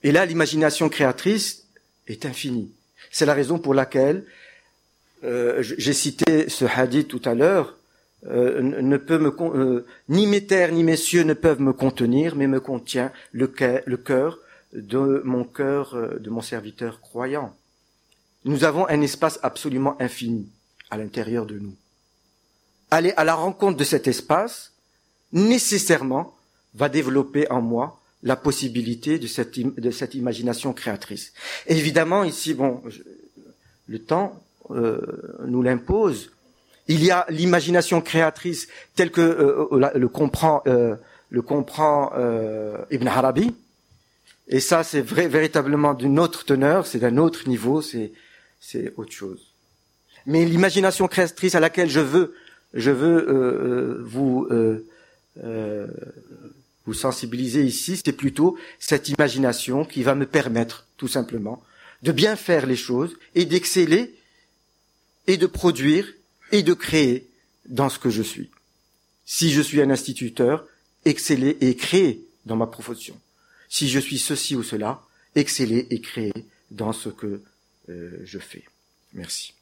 Et là, l'imagination créatrice est infinie. C'est la raison pour laquelle euh, j'ai cité ce hadith tout à l'heure. Euh, ne peut me euh, ni mes terres ni mes cieux ne peuvent me contenir, mais me contient le cœur de mon cœur, de mon serviteur croyant. Nous avons un espace absolument infini à l'intérieur de nous. Aller à la rencontre de cet espace, nécessairement, va développer en moi la possibilité de cette, de cette imagination créatrice. évidemment, ici, bon, le temps euh, nous l'impose. Il y a l'imagination créatrice telle que euh, le comprend, euh, le comprend Ibn Arabi. Et ça, c'est vrai, véritablement d'une autre teneur, c'est d'un autre niveau, c'est c'est autre chose. Mais l'imagination créatrice à laquelle je veux, je veux vous vous sensibiliser ici, c'est plutôt cette imagination qui va me permettre, tout simplement, de bien faire les choses et d'exceller et de produire et de créer dans ce que je suis. Si je suis un instituteur, exceller et créer dans ma profession. Si je suis ceci ou cela, exceller et créer dans ce que euh, je fais. Merci.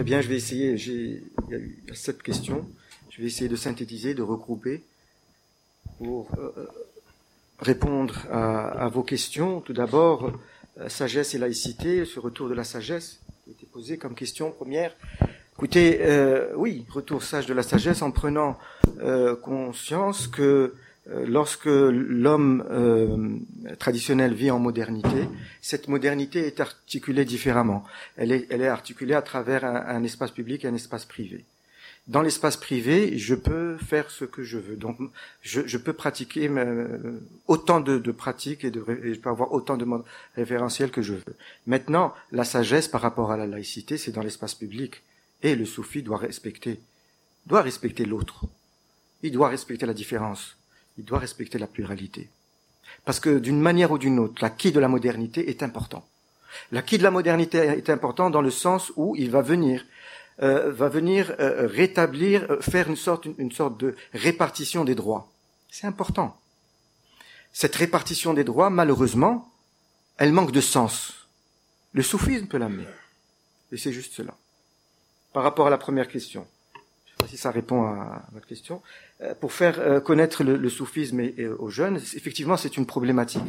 Très bien, je vais essayer, il y a eu sept questions, je vais essayer de synthétiser, de regrouper pour euh, répondre à, vos questions. Tout d'abord, euh, sagesse et laïcité, ce retour de la sagesse qui a été posé comme question première. Écoutez, euh, oui, retour sage de la sagesse en prenant euh, conscience que lorsque l'homme traditionnel vit en modernité, cette modernité est articulée différemment. Elle est, elle est articulée à travers un, un espace public et un espace privé dans l'espace privé, je peux faire ce que je veux. Donc, je, je peux pratiquer euh, autant de, de pratiques et, de, et, je peux avoir autant de référentiels que je veux. Maintenant, la sagesse par rapport à la laïcité, c'est dans l'espace public. Et le soufi doit respecter, doit respecter l'autre. Il doit respecter la différence. Il doit respecter la pluralité. Parce que d'une manière ou d'une autre, l'acquis de la modernité est important. L'acquis de la modernité est important dans le sens où il va venir euh, va venir euh, rétablir, euh, faire une sorte, une, sorte de répartition des droits. C'est important. Cette répartition des droits, malheureusement, elle manque de sens. Le soufisme peut l'amener. Et c'est juste cela. Par rapport à la première question, sais pas si ça répond à votre question, pour faire connaître le, soufisme aux jeunes, effectivement, c'est une problématique.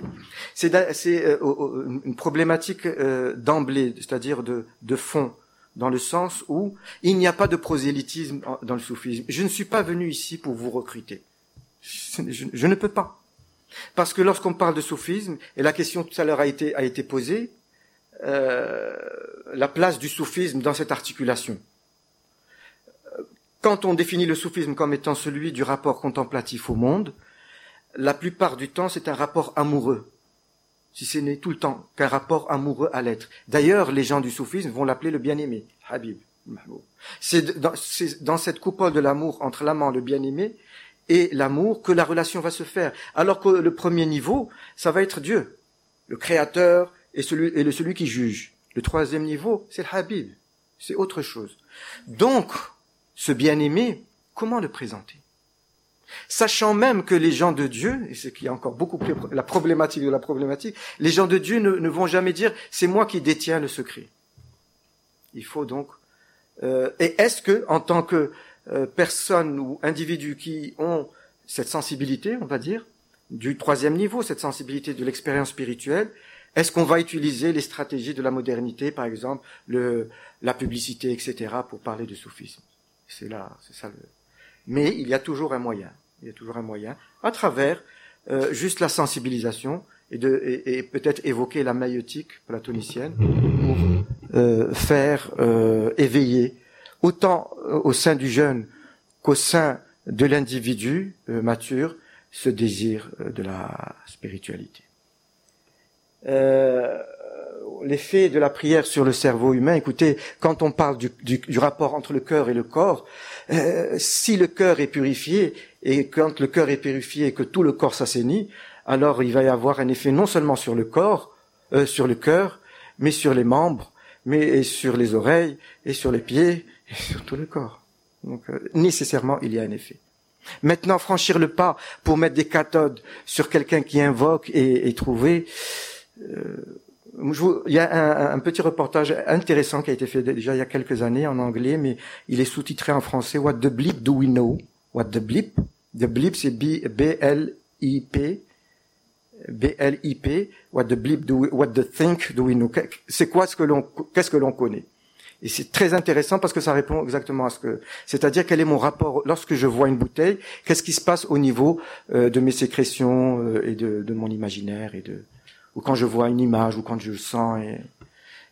C'est une problématique d'emblée, c'est-à-dire de, de fond dans le sens où il n'y a pas de prosélytisme dans le soufisme. Je ne suis pas venu ici pour vous recruter. Je, ne peux pas. Parce que lorsqu'on parle de soufisme, et la question tout à l'heure a été, a été posée, euh, la place du soufisme dans cette articulation. Quand on définit le soufisme comme étant celui du rapport contemplatif au monde, la plupart du temps c'est un rapport amoureux si ce n'est tout le temps qu'un rapport amoureux à l'être. D'ailleurs, les gens du soufisme vont l'appeler le bien-aimé, Habib. C'est dans, cette coupole de l'amour entre l'amant, le bien-aimé, et l'amour que la relation va se faire. Alors que le premier niveau, ça va être Dieu, le créateur et et le, celui qui juge. Le troisième niveau, c'est le Habib. C'est autre chose. Donc, ce bien-aimé, comment le présenter? Sachant même que les gens de Dieu, et ce qui est encore beaucoup plus la problématique de la problématique, les gens de Dieu ne, vont jamais dire c'est moi qui détiens le secret. Il faut donc. Euh, et est-ce que, en tant que euh, personne ou individu qui ont cette sensibilité, on va dire, du troisième niveau, cette sensibilité de l'expérience spirituelle, est-ce qu'on va utiliser les stratégies de la modernité, par exemple, le, la publicité, etc., pour parler de soufisme? C'est là, c'est ça le. Mais il y a toujours un moyen il y a toujours un moyen, à travers euh, juste la sensibilisation et, de, et, peut-être évoquer la maïotique platonicienne pour euh, faire euh, éveiller autant au sein du jeune qu'au sein de l'individu mature ce désir de la spiritualité. L'effet de la prière sur le cerveau humain, écoutez, quand on parle du, du, rapport entre le cœur et le corps, euh, si le cœur est purifié, et quand le cœur est purifié et que tout le corps s'assainit, alors il va y avoir un effet non seulement sur le corps, euh, sur le cœur, mais sur les membres, mais sur les oreilles, et sur les pieds, et sur tout le corps. Donc euh, nécessairement, il y a un effet. Maintenant, franchir le pas pour mettre des cathodes sur quelqu'un qui invoque et, et trouver... Euh, il y a un, petit reportage intéressant qui a été fait déjà il y a quelques années en anglais, mais il est sous-titré en français. What the bleep do we know? What the bleep? The bleep, c'est B-L-I-P. B-L-I-P. What the bleep do we, what the think do we know? C'est quoi ce que l'on, qu'est-ce que l'on connaît? Et c'est très intéressant parce que ça répond exactement à ce que, c'est-à-dire quel est mon rapport lorsque je vois une bouteille, qu'est-ce qui se passe au niveau euh, de mes sécrétions euh, et de, de, mon imaginaire et de, ou quand je vois une image ou quand je sens.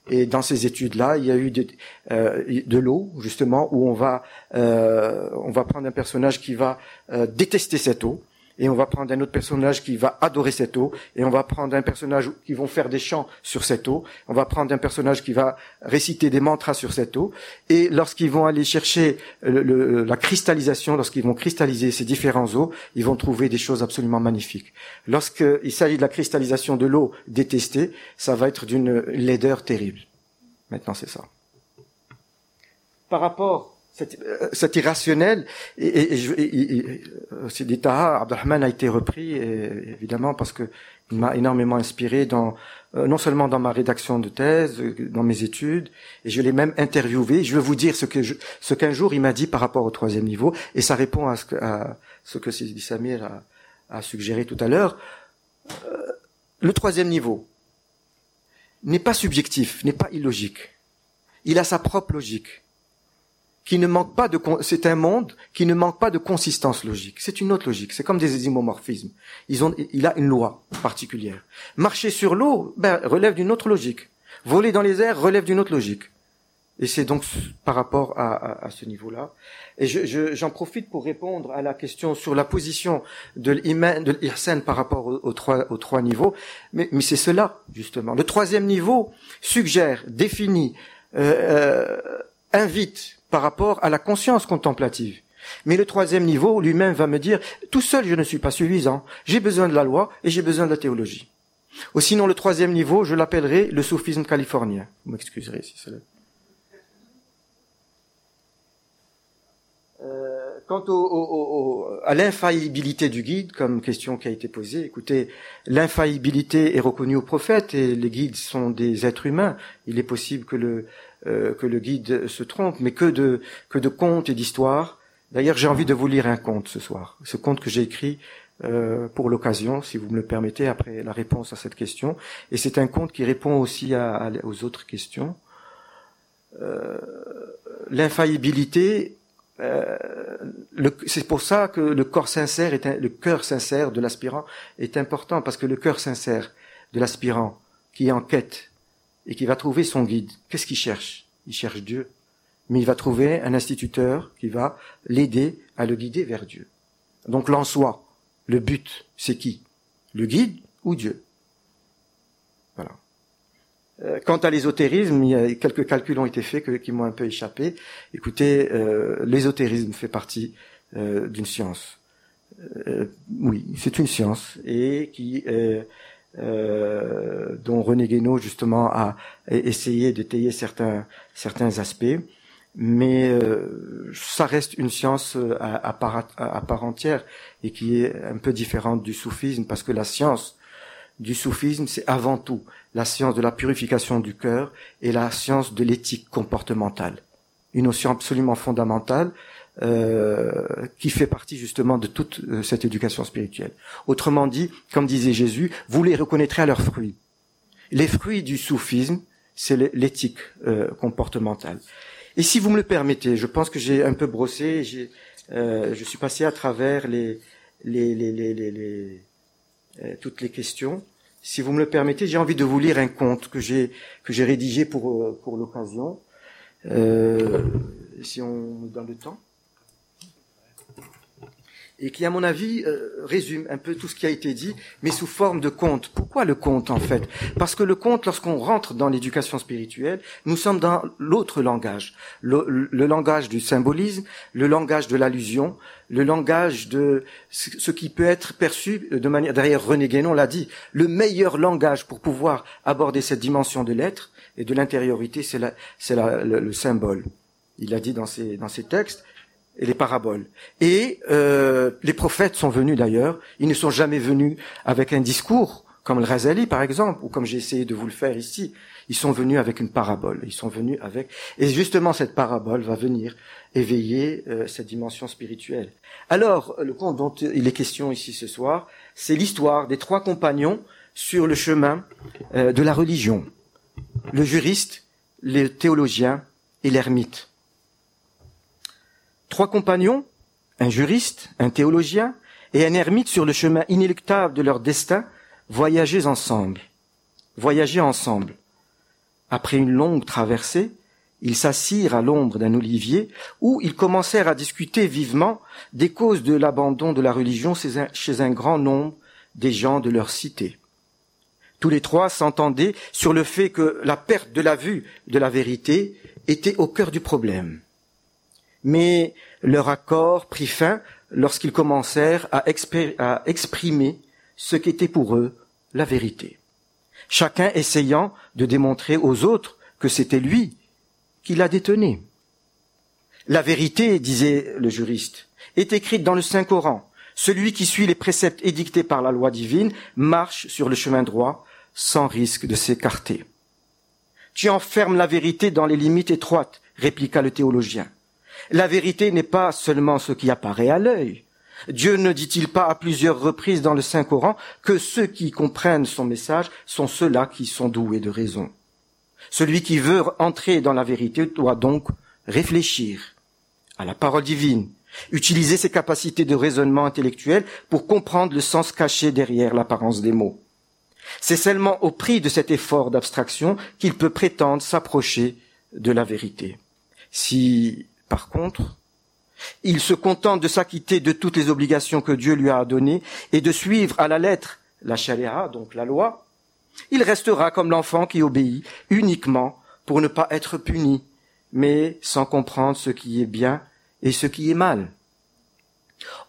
Et, dans ces études-là, il y a eu de, euh, l'eau justement où on va euh, on va prendre un personnage qui va euh, détester cette eau et on va prendre un autre personnage qui va adorer cette eau, et on va prendre un personnage qui vont faire des chants sur cette eau, on va prendre un personnage qui va réciter des mantras sur cette eau, et lorsqu'ils vont aller chercher le, la cristallisation, lorsqu'ils vont cristalliser ces différents eaux, ils vont trouver des choses absolument magnifiques. Lorsqu'il s'agit de la cristallisation de l'eau détestée, ça va être d'une laideur terrible. Maintenant, c'est ça. Par rapport cet, irrationnel, et, et, c'est des Abdelrahman a été repris, évidemment, parce que il m'a énormément inspiré dans, euh, non seulement dans ma rédaction de thèse, dans mes études, et je l'ai même interviewé. Je veux vous dire ce que ce qu'un jour il m'a dit par rapport au troisième niveau, et ça répond à ce que, à ce que Samir a, a suggéré tout à l'heure. Euh, le troisième niveau n'est pas subjectif, n'est pas illogique. Il a sa propre logique qui ne manque pas de, c'est un monde qui ne manque pas de consistance logique. C'est une autre logique. C'est comme des isomorphismes. Ils ont, il a une loi particulière. Marcher sur l'eau, ben, relève d'une autre logique. Voler dans les airs relève d'une autre logique. Et c'est donc par rapport à, à, ce niveau-là. Et j'en je, profite pour répondre à la question sur la position de l'Ihsan par rapport aux, trois, aux trois niveaux. Mais, mais c'est cela, justement. Le troisième niveau suggère, définit, euh, euh, invite par rapport à la conscience contemplative. Mais le troisième niveau lui-même va me dire, tout seul je ne suis pas suffisant, j'ai besoin de la loi et j'ai besoin de la théologie. Ou sinon le troisième niveau, je l'appellerai le soufisme californien. Vous m'excuserez si c'est euh, quant à l'infaillibilité du guide, comme question qui a été posée, écoutez, l'infaillibilité est reconnue au prophète et les guides sont des êtres humains. Il est possible que le, euh, que le guide se trompe, mais que de, que de contes et d'histoires. D'ailleurs, j'ai envie de vous lire un conte ce soir. Ce conte que j'ai écrit euh, pour l'occasion, si vous me le permettez, après la réponse à cette question. Et c'est un conte qui répond aussi à, aux autres questions. Euh, L'infaillibilité, euh, c'est pour ça que le corps sincère, est le cœur sincère de l'aspirant est important, parce que le cœur sincère de l'aspirant qui est en quête et qui va trouver son guide. Qu'est-ce qu'il cherche? Il cherche Dieu. Mais il va trouver un instituteur qui va l'aider à le guider vers Dieu. Donc l'en soi, le but, c'est qui? Le guide ou Dieu? Voilà. Euh, quant à l'ésotérisme, il y a quelques calculs ont été faits qui m'ont un peu échappé. Écoutez, euh, l'ésotérisme fait partie euh, d'une science. oui, c'est une science et qui euh, dont René Guénaud justement a essayé d'étayer certains certains aspects, mais euh, ça reste une science euh, à, part, à, part, entière et qui est un peu différente du soufisme parce que la science du soufisme c'est avant tout la science de la purification du cœur et la science de l'éthique comportementale, une notion absolument fondamentale euh, qui fait partie justement de toute euh, cette éducation spirituelle. Autrement dit, comme disait Jésus, vous les reconnaîtrez à leurs fruits. Les fruits du soufisme, c'est l'éthique euh, comportementale. Et si vous me le permettez, je pense que j'ai un peu brossé, j'ai, je suis passé à travers les, les, les, les, les toutes les questions. Si vous me le permettez, j'ai envie de vous lire un conte que j'ai que j'ai rédigé pour pour l'occasion. si on me le temps. Et qui, à mon avis, euh, résume un peu tout ce qui a été dit, mais sous forme de conte. Pourquoi le conte, en fait? Parce que le conte, lorsqu'on rentre dans l'éducation spirituelle, nous sommes dans l'autre langage, le, langage du symbolisme, le langage de l'allusion, le langage de ce qui peut être perçu de manière... Derrière René Guénon l'a dit, le meilleur langage pour pouvoir aborder cette dimension de l'être et de l'intériorité, c'est le, le symbole. Il l'a dit dans ses textes, et les paraboles. Et euh, les prophètes sont venus d'ailleurs, ils ne sont jamais venus avec un discours, comme le Razali par exemple, ou comme j'ai essayé de vous le faire ici. Ils sont venus avec une parabole, ils sont venus avec... Et justement cette parabole va venir éveiller euh, cette dimension spirituelle. Alors, le conte dont il est question ici ce soir, c'est l'histoire des trois compagnons sur le chemin euh, de la religion. Le juriste, le théologien et l'ermite. Trois compagnons, un juriste, un théologien et un ermite sur le chemin inéluctable de leur destin, voyageaient ensemble. Voyageaient ensemble. Après une longue traversée, ils s'assirent à l'ombre d'un olivier où ils commencèrent à discuter vivement des causes de l'abandon de la religion chez un grand nombre des gens de leur cité. Tous les trois s'entendaient sur le fait que la perte de la vue de la vérité était au cœur du problème mais leur accord prit fin lorsqu'ils commencèrent à, exprimer ce qu'était pour eux la vérité. Chacun essayant de démontrer aux autres que c'était lui qui la détenait. La vérité, disait le juriste, est écrite dans le Saint-Coran. Celui qui suit les préceptes édictés par la loi divine marche sur le chemin droit sans risque de s'écarter. Tu enfermes la vérité dans les limites étroites, répliqua le théologien. La vérité n'est pas seulement ce qui apparaît à l'œil. Dieu ne dit-il pas à plusieurs reprises dans le Saint-Coran que ceux qui comprennent son message sont ceux-là qui sont doués de raison. Celui qui veut entrer dans la vérité doit donc réfléchir à la parole divine, utiliser ses capacités de raisonnement intellectuel pour comprendre le sens caché derrière l'apparence des mots. C'est seulement au prix de cet effort d'abstraction qu'il peut prétendre s'approcher de la vérité. Si par contre, il se contente de s'acquitter de toutes les obligations que Dieu lui a données et de suivre à la lettre la chaléa, donc la loi. Il restera comme l'enfant qui obéit uniquement pour ne pas être puni, mais sans comprendre ce qui est bien et ce qui est mal.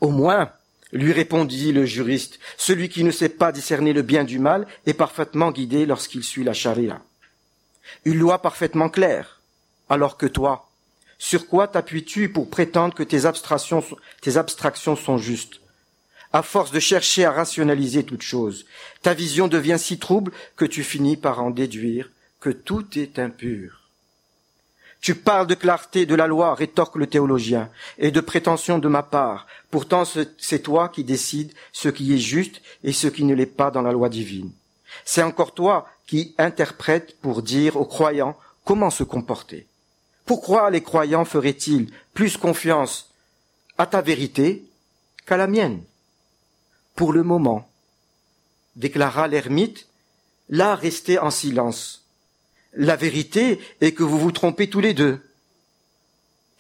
Au moins, lui répondit le juriste, celui qui ne sait pas discerner le bien du mal est parfaitement guidé lorsqu'il suit la charia. Une loi parfaitement claire, alors que toi, sur quoi t'appuies-tu pour prétendre que tes abstractions, tes abstractions sont justes? À force de chercher à rationaliser toute chose, ta vision devient si trouble que tu finis par en déduire que tout est impur. Tu parles de clarté de la loi, rétorque le théologien, et de prétention de ma part. Pourtant, c'est toi qui décides ce qui est juste et ce qui ne l'est pas dans la loi divine. C'est encore toi qui interprètes pour dire aux croyants comment se comporter. Pourquoi les croyants feraient-ils plus confiance à ta vérité qu'à la mienne? Pour le moment, déclara l'ermite, là restez en silence. La vérité est que vous vous trompez tous les deux.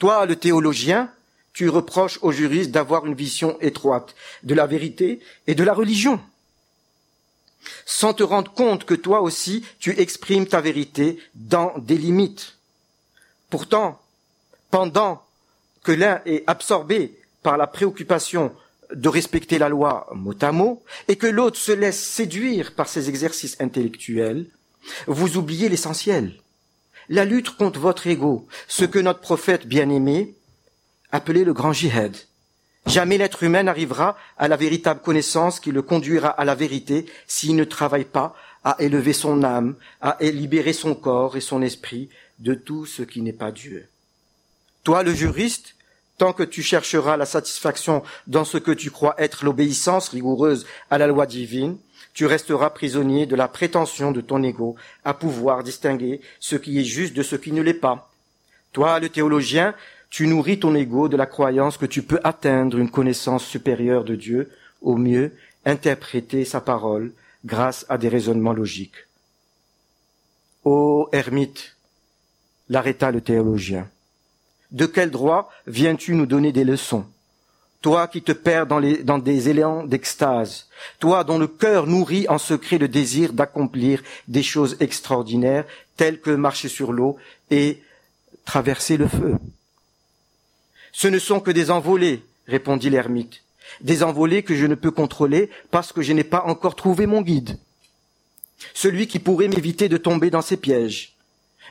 Toi, le théologien, tu reproches aux juristes d'avoir une vision étroite de la vérité et de la religion, sans te rendre compte que toi aussi tu exprimes ta vérité dans des limites. Pourtant, pendant que l'un est absorbé par la préoccupation de respecter la loi mot à mot, et que l'autre se laisse séduire par ses exercices intellectuels, vous oubliez l'essentiel. La lutte contre votre ego, ce que notre prophète bien-aimé appelait le grand jihad. Jamais l'être humain n'arrivera à la véritable connaissance qui le conduira à la vérité s'il ne travaille pas à élever son âme, à libérer son corps et son esprit de tout ce qui n'est pas Dieu. Toi, le juriste, tant que tu chercheras la satisfaction dans ce que tu crois être l'obéissance rigoureuse à la loi divine, tu resteras prisonnier de la prétention de ton ego à pouvoir distinguer ce qui est juste de ce qui ne l'est pas. Toi, le théologien, tu nourris ton ego de la croyance que tu peux atteindre une connaissance supérieure de Dieu, au mieux interpréter sa parole grâce à des raisonnements logiques. Ô ermite, l'arrêta le théologien. De quel droit viens-tu nous donner des leçons? Toi qui te perds dans, dans des élans d'extase, toi dont le cœur nourrit en secret le désir d'accomplir des choses extraordinaires, telles que marcher sur l'eau et traverser le feu. Ce ne sont que des envolées, répondit l'ermite, des envolées que je ne peux contrôler parce que je n'ai pas encore trouvé mon guide, celui qui pourrait m'éviter de tomber dans ces pièges.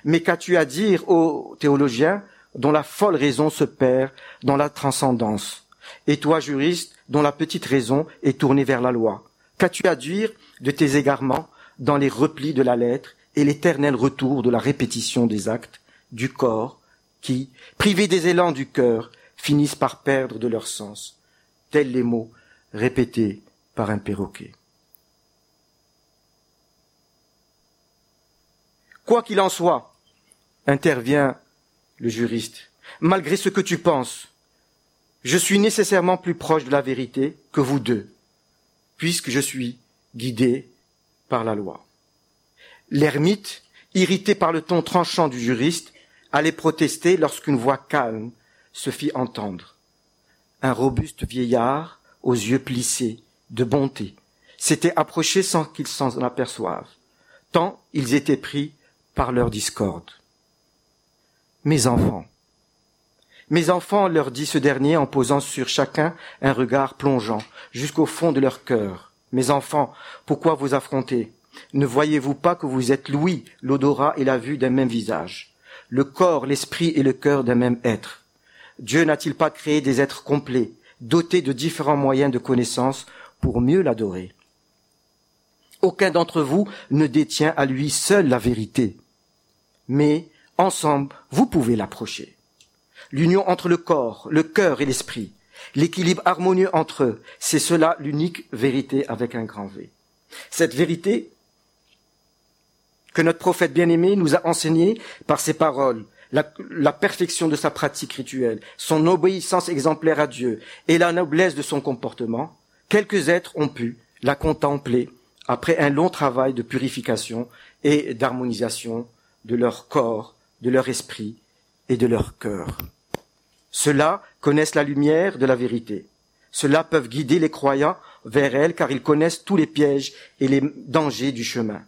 Mais qu'as-tu à dire aux théologiens dont la folle raison se perd dans la transcendance et toi, juriste, dont la petite raison est tournée vers la loi, qu'as-tu à dire de tes égarements dans les replis de la lettre et l'éternel retour de la répétition des actes du corps qui, privés des élans du cœur, finissent par perdre de leur sens, tels les mots répétés par un perroquet. Quoi qu'il en soit, intervient le juriste, malgré ce que tu penses, je suis nécessairement plus proche de la vérité que vous deux, puisque je suis guidé par la loi. L'ermite, irrité par le ton tranchant du juriste, allait protester lorsqu'une voix calme se fit entendre. Un robuste vieillard, aux yeux plissés, de bonté, s'était approché sans qu'ils s'en aperçoivent, tant ils étaient pris par leur discorde. Mes enfants, mes enfants, leur dit ce dernier en posant sur chacun un regard plongeant jusqu'au fond de leur cœur. Mes enfants, pourquoi vous affronter Ne voyez-vous pas que vous êtes l'ouïe, l'odorat et la vue d'un même visage, le corps, l'esprit et le cœur d'un même être. Dieu n'a-t-il pas créé des êtres complets, dotés de différents moyens de connaissance pour mieux l'adorer? Aucun d'entre vous ne détient à lui seul la vérité, mais ensemble, vous pouvez l'approcher l'union entre le corps, le cœur et l'esprit, l'équilibre harmonieux entre eux, c'est cela l'unique vérité avec un grand V. Cette vérité que notre prophète bien-aimé nous a enseignée par ses paroles, la, la, perfection de sa pratique rituelle, son obéissance exemplaire à Dieu et la noblesse de son comportement, quelques êtres ont pu la contempler après un long travail de purification et d'harmonisation de leur corps, de leur esprit et de leur cœur. Ceux-là connaissent la lumière de la vérité. Ceux-là peuvent guider les croyants vers elle car ils connaissent tous les pièges et les dangers du chemin.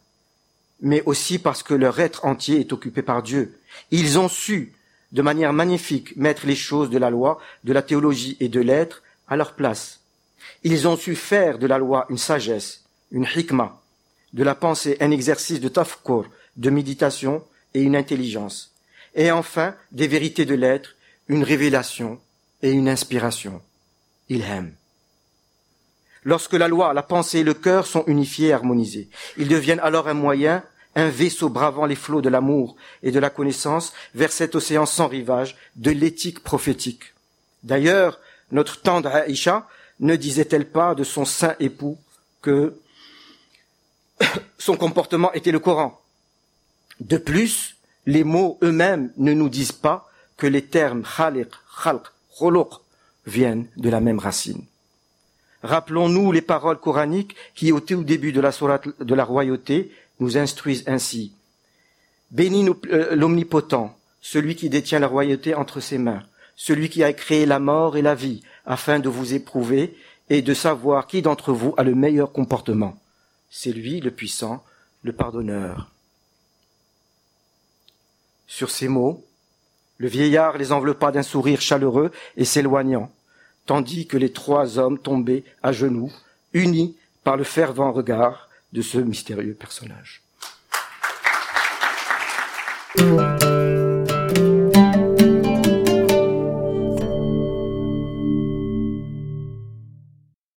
Mais aussi parce que leur être entier est occupé par Dieu. Ils ont su, de manière magnifique, mettre les choses de la loi, de la théologie et de l'être à leur place. Ils ont su faire de la loi une sagesse, une hikmah, de la pensée un exercice de tafkur, de méditation et une intelligence. Et enfin, des vérités de l'être, une révélation et une inspiration. Il aime. Lorsque la loi, la pensée et le cœur sont unifiés et harmonisés, ils deviennent alors un moyen, un vaisseau bravant les flots de l'amour et de la connaissance vers cet océan sans rivage de l'éthique prophétique. D'ailleurs, notre tendre Aïcha ne disait-elle pas de son saint époux que son comportement était le Coran? De plus, les mots eux-mêmes ne nous disent pas que les termes khaliq, khalq, khuluq viennent de la même racine. Rappelons-nous les paroles coraniques qui, au tout début de la de la royauté, nous instruisent ainsi. Bénis euh, l'omnipotent, celui qui détient la royauté entre ses mains, celui qui a créé la mort et la vie, afin de vous éprouver et de savoir qui d'entre vous a le meilleur comportement. C'est lui, le puissant, le pardonneur. Sur ces mots, le vieillard les enveloppa d'un sourire chaleureux et s'éloignant, tandis que les trois hommes tombaient à genoux, unis par le fervent regard de ce mystérieux personnage.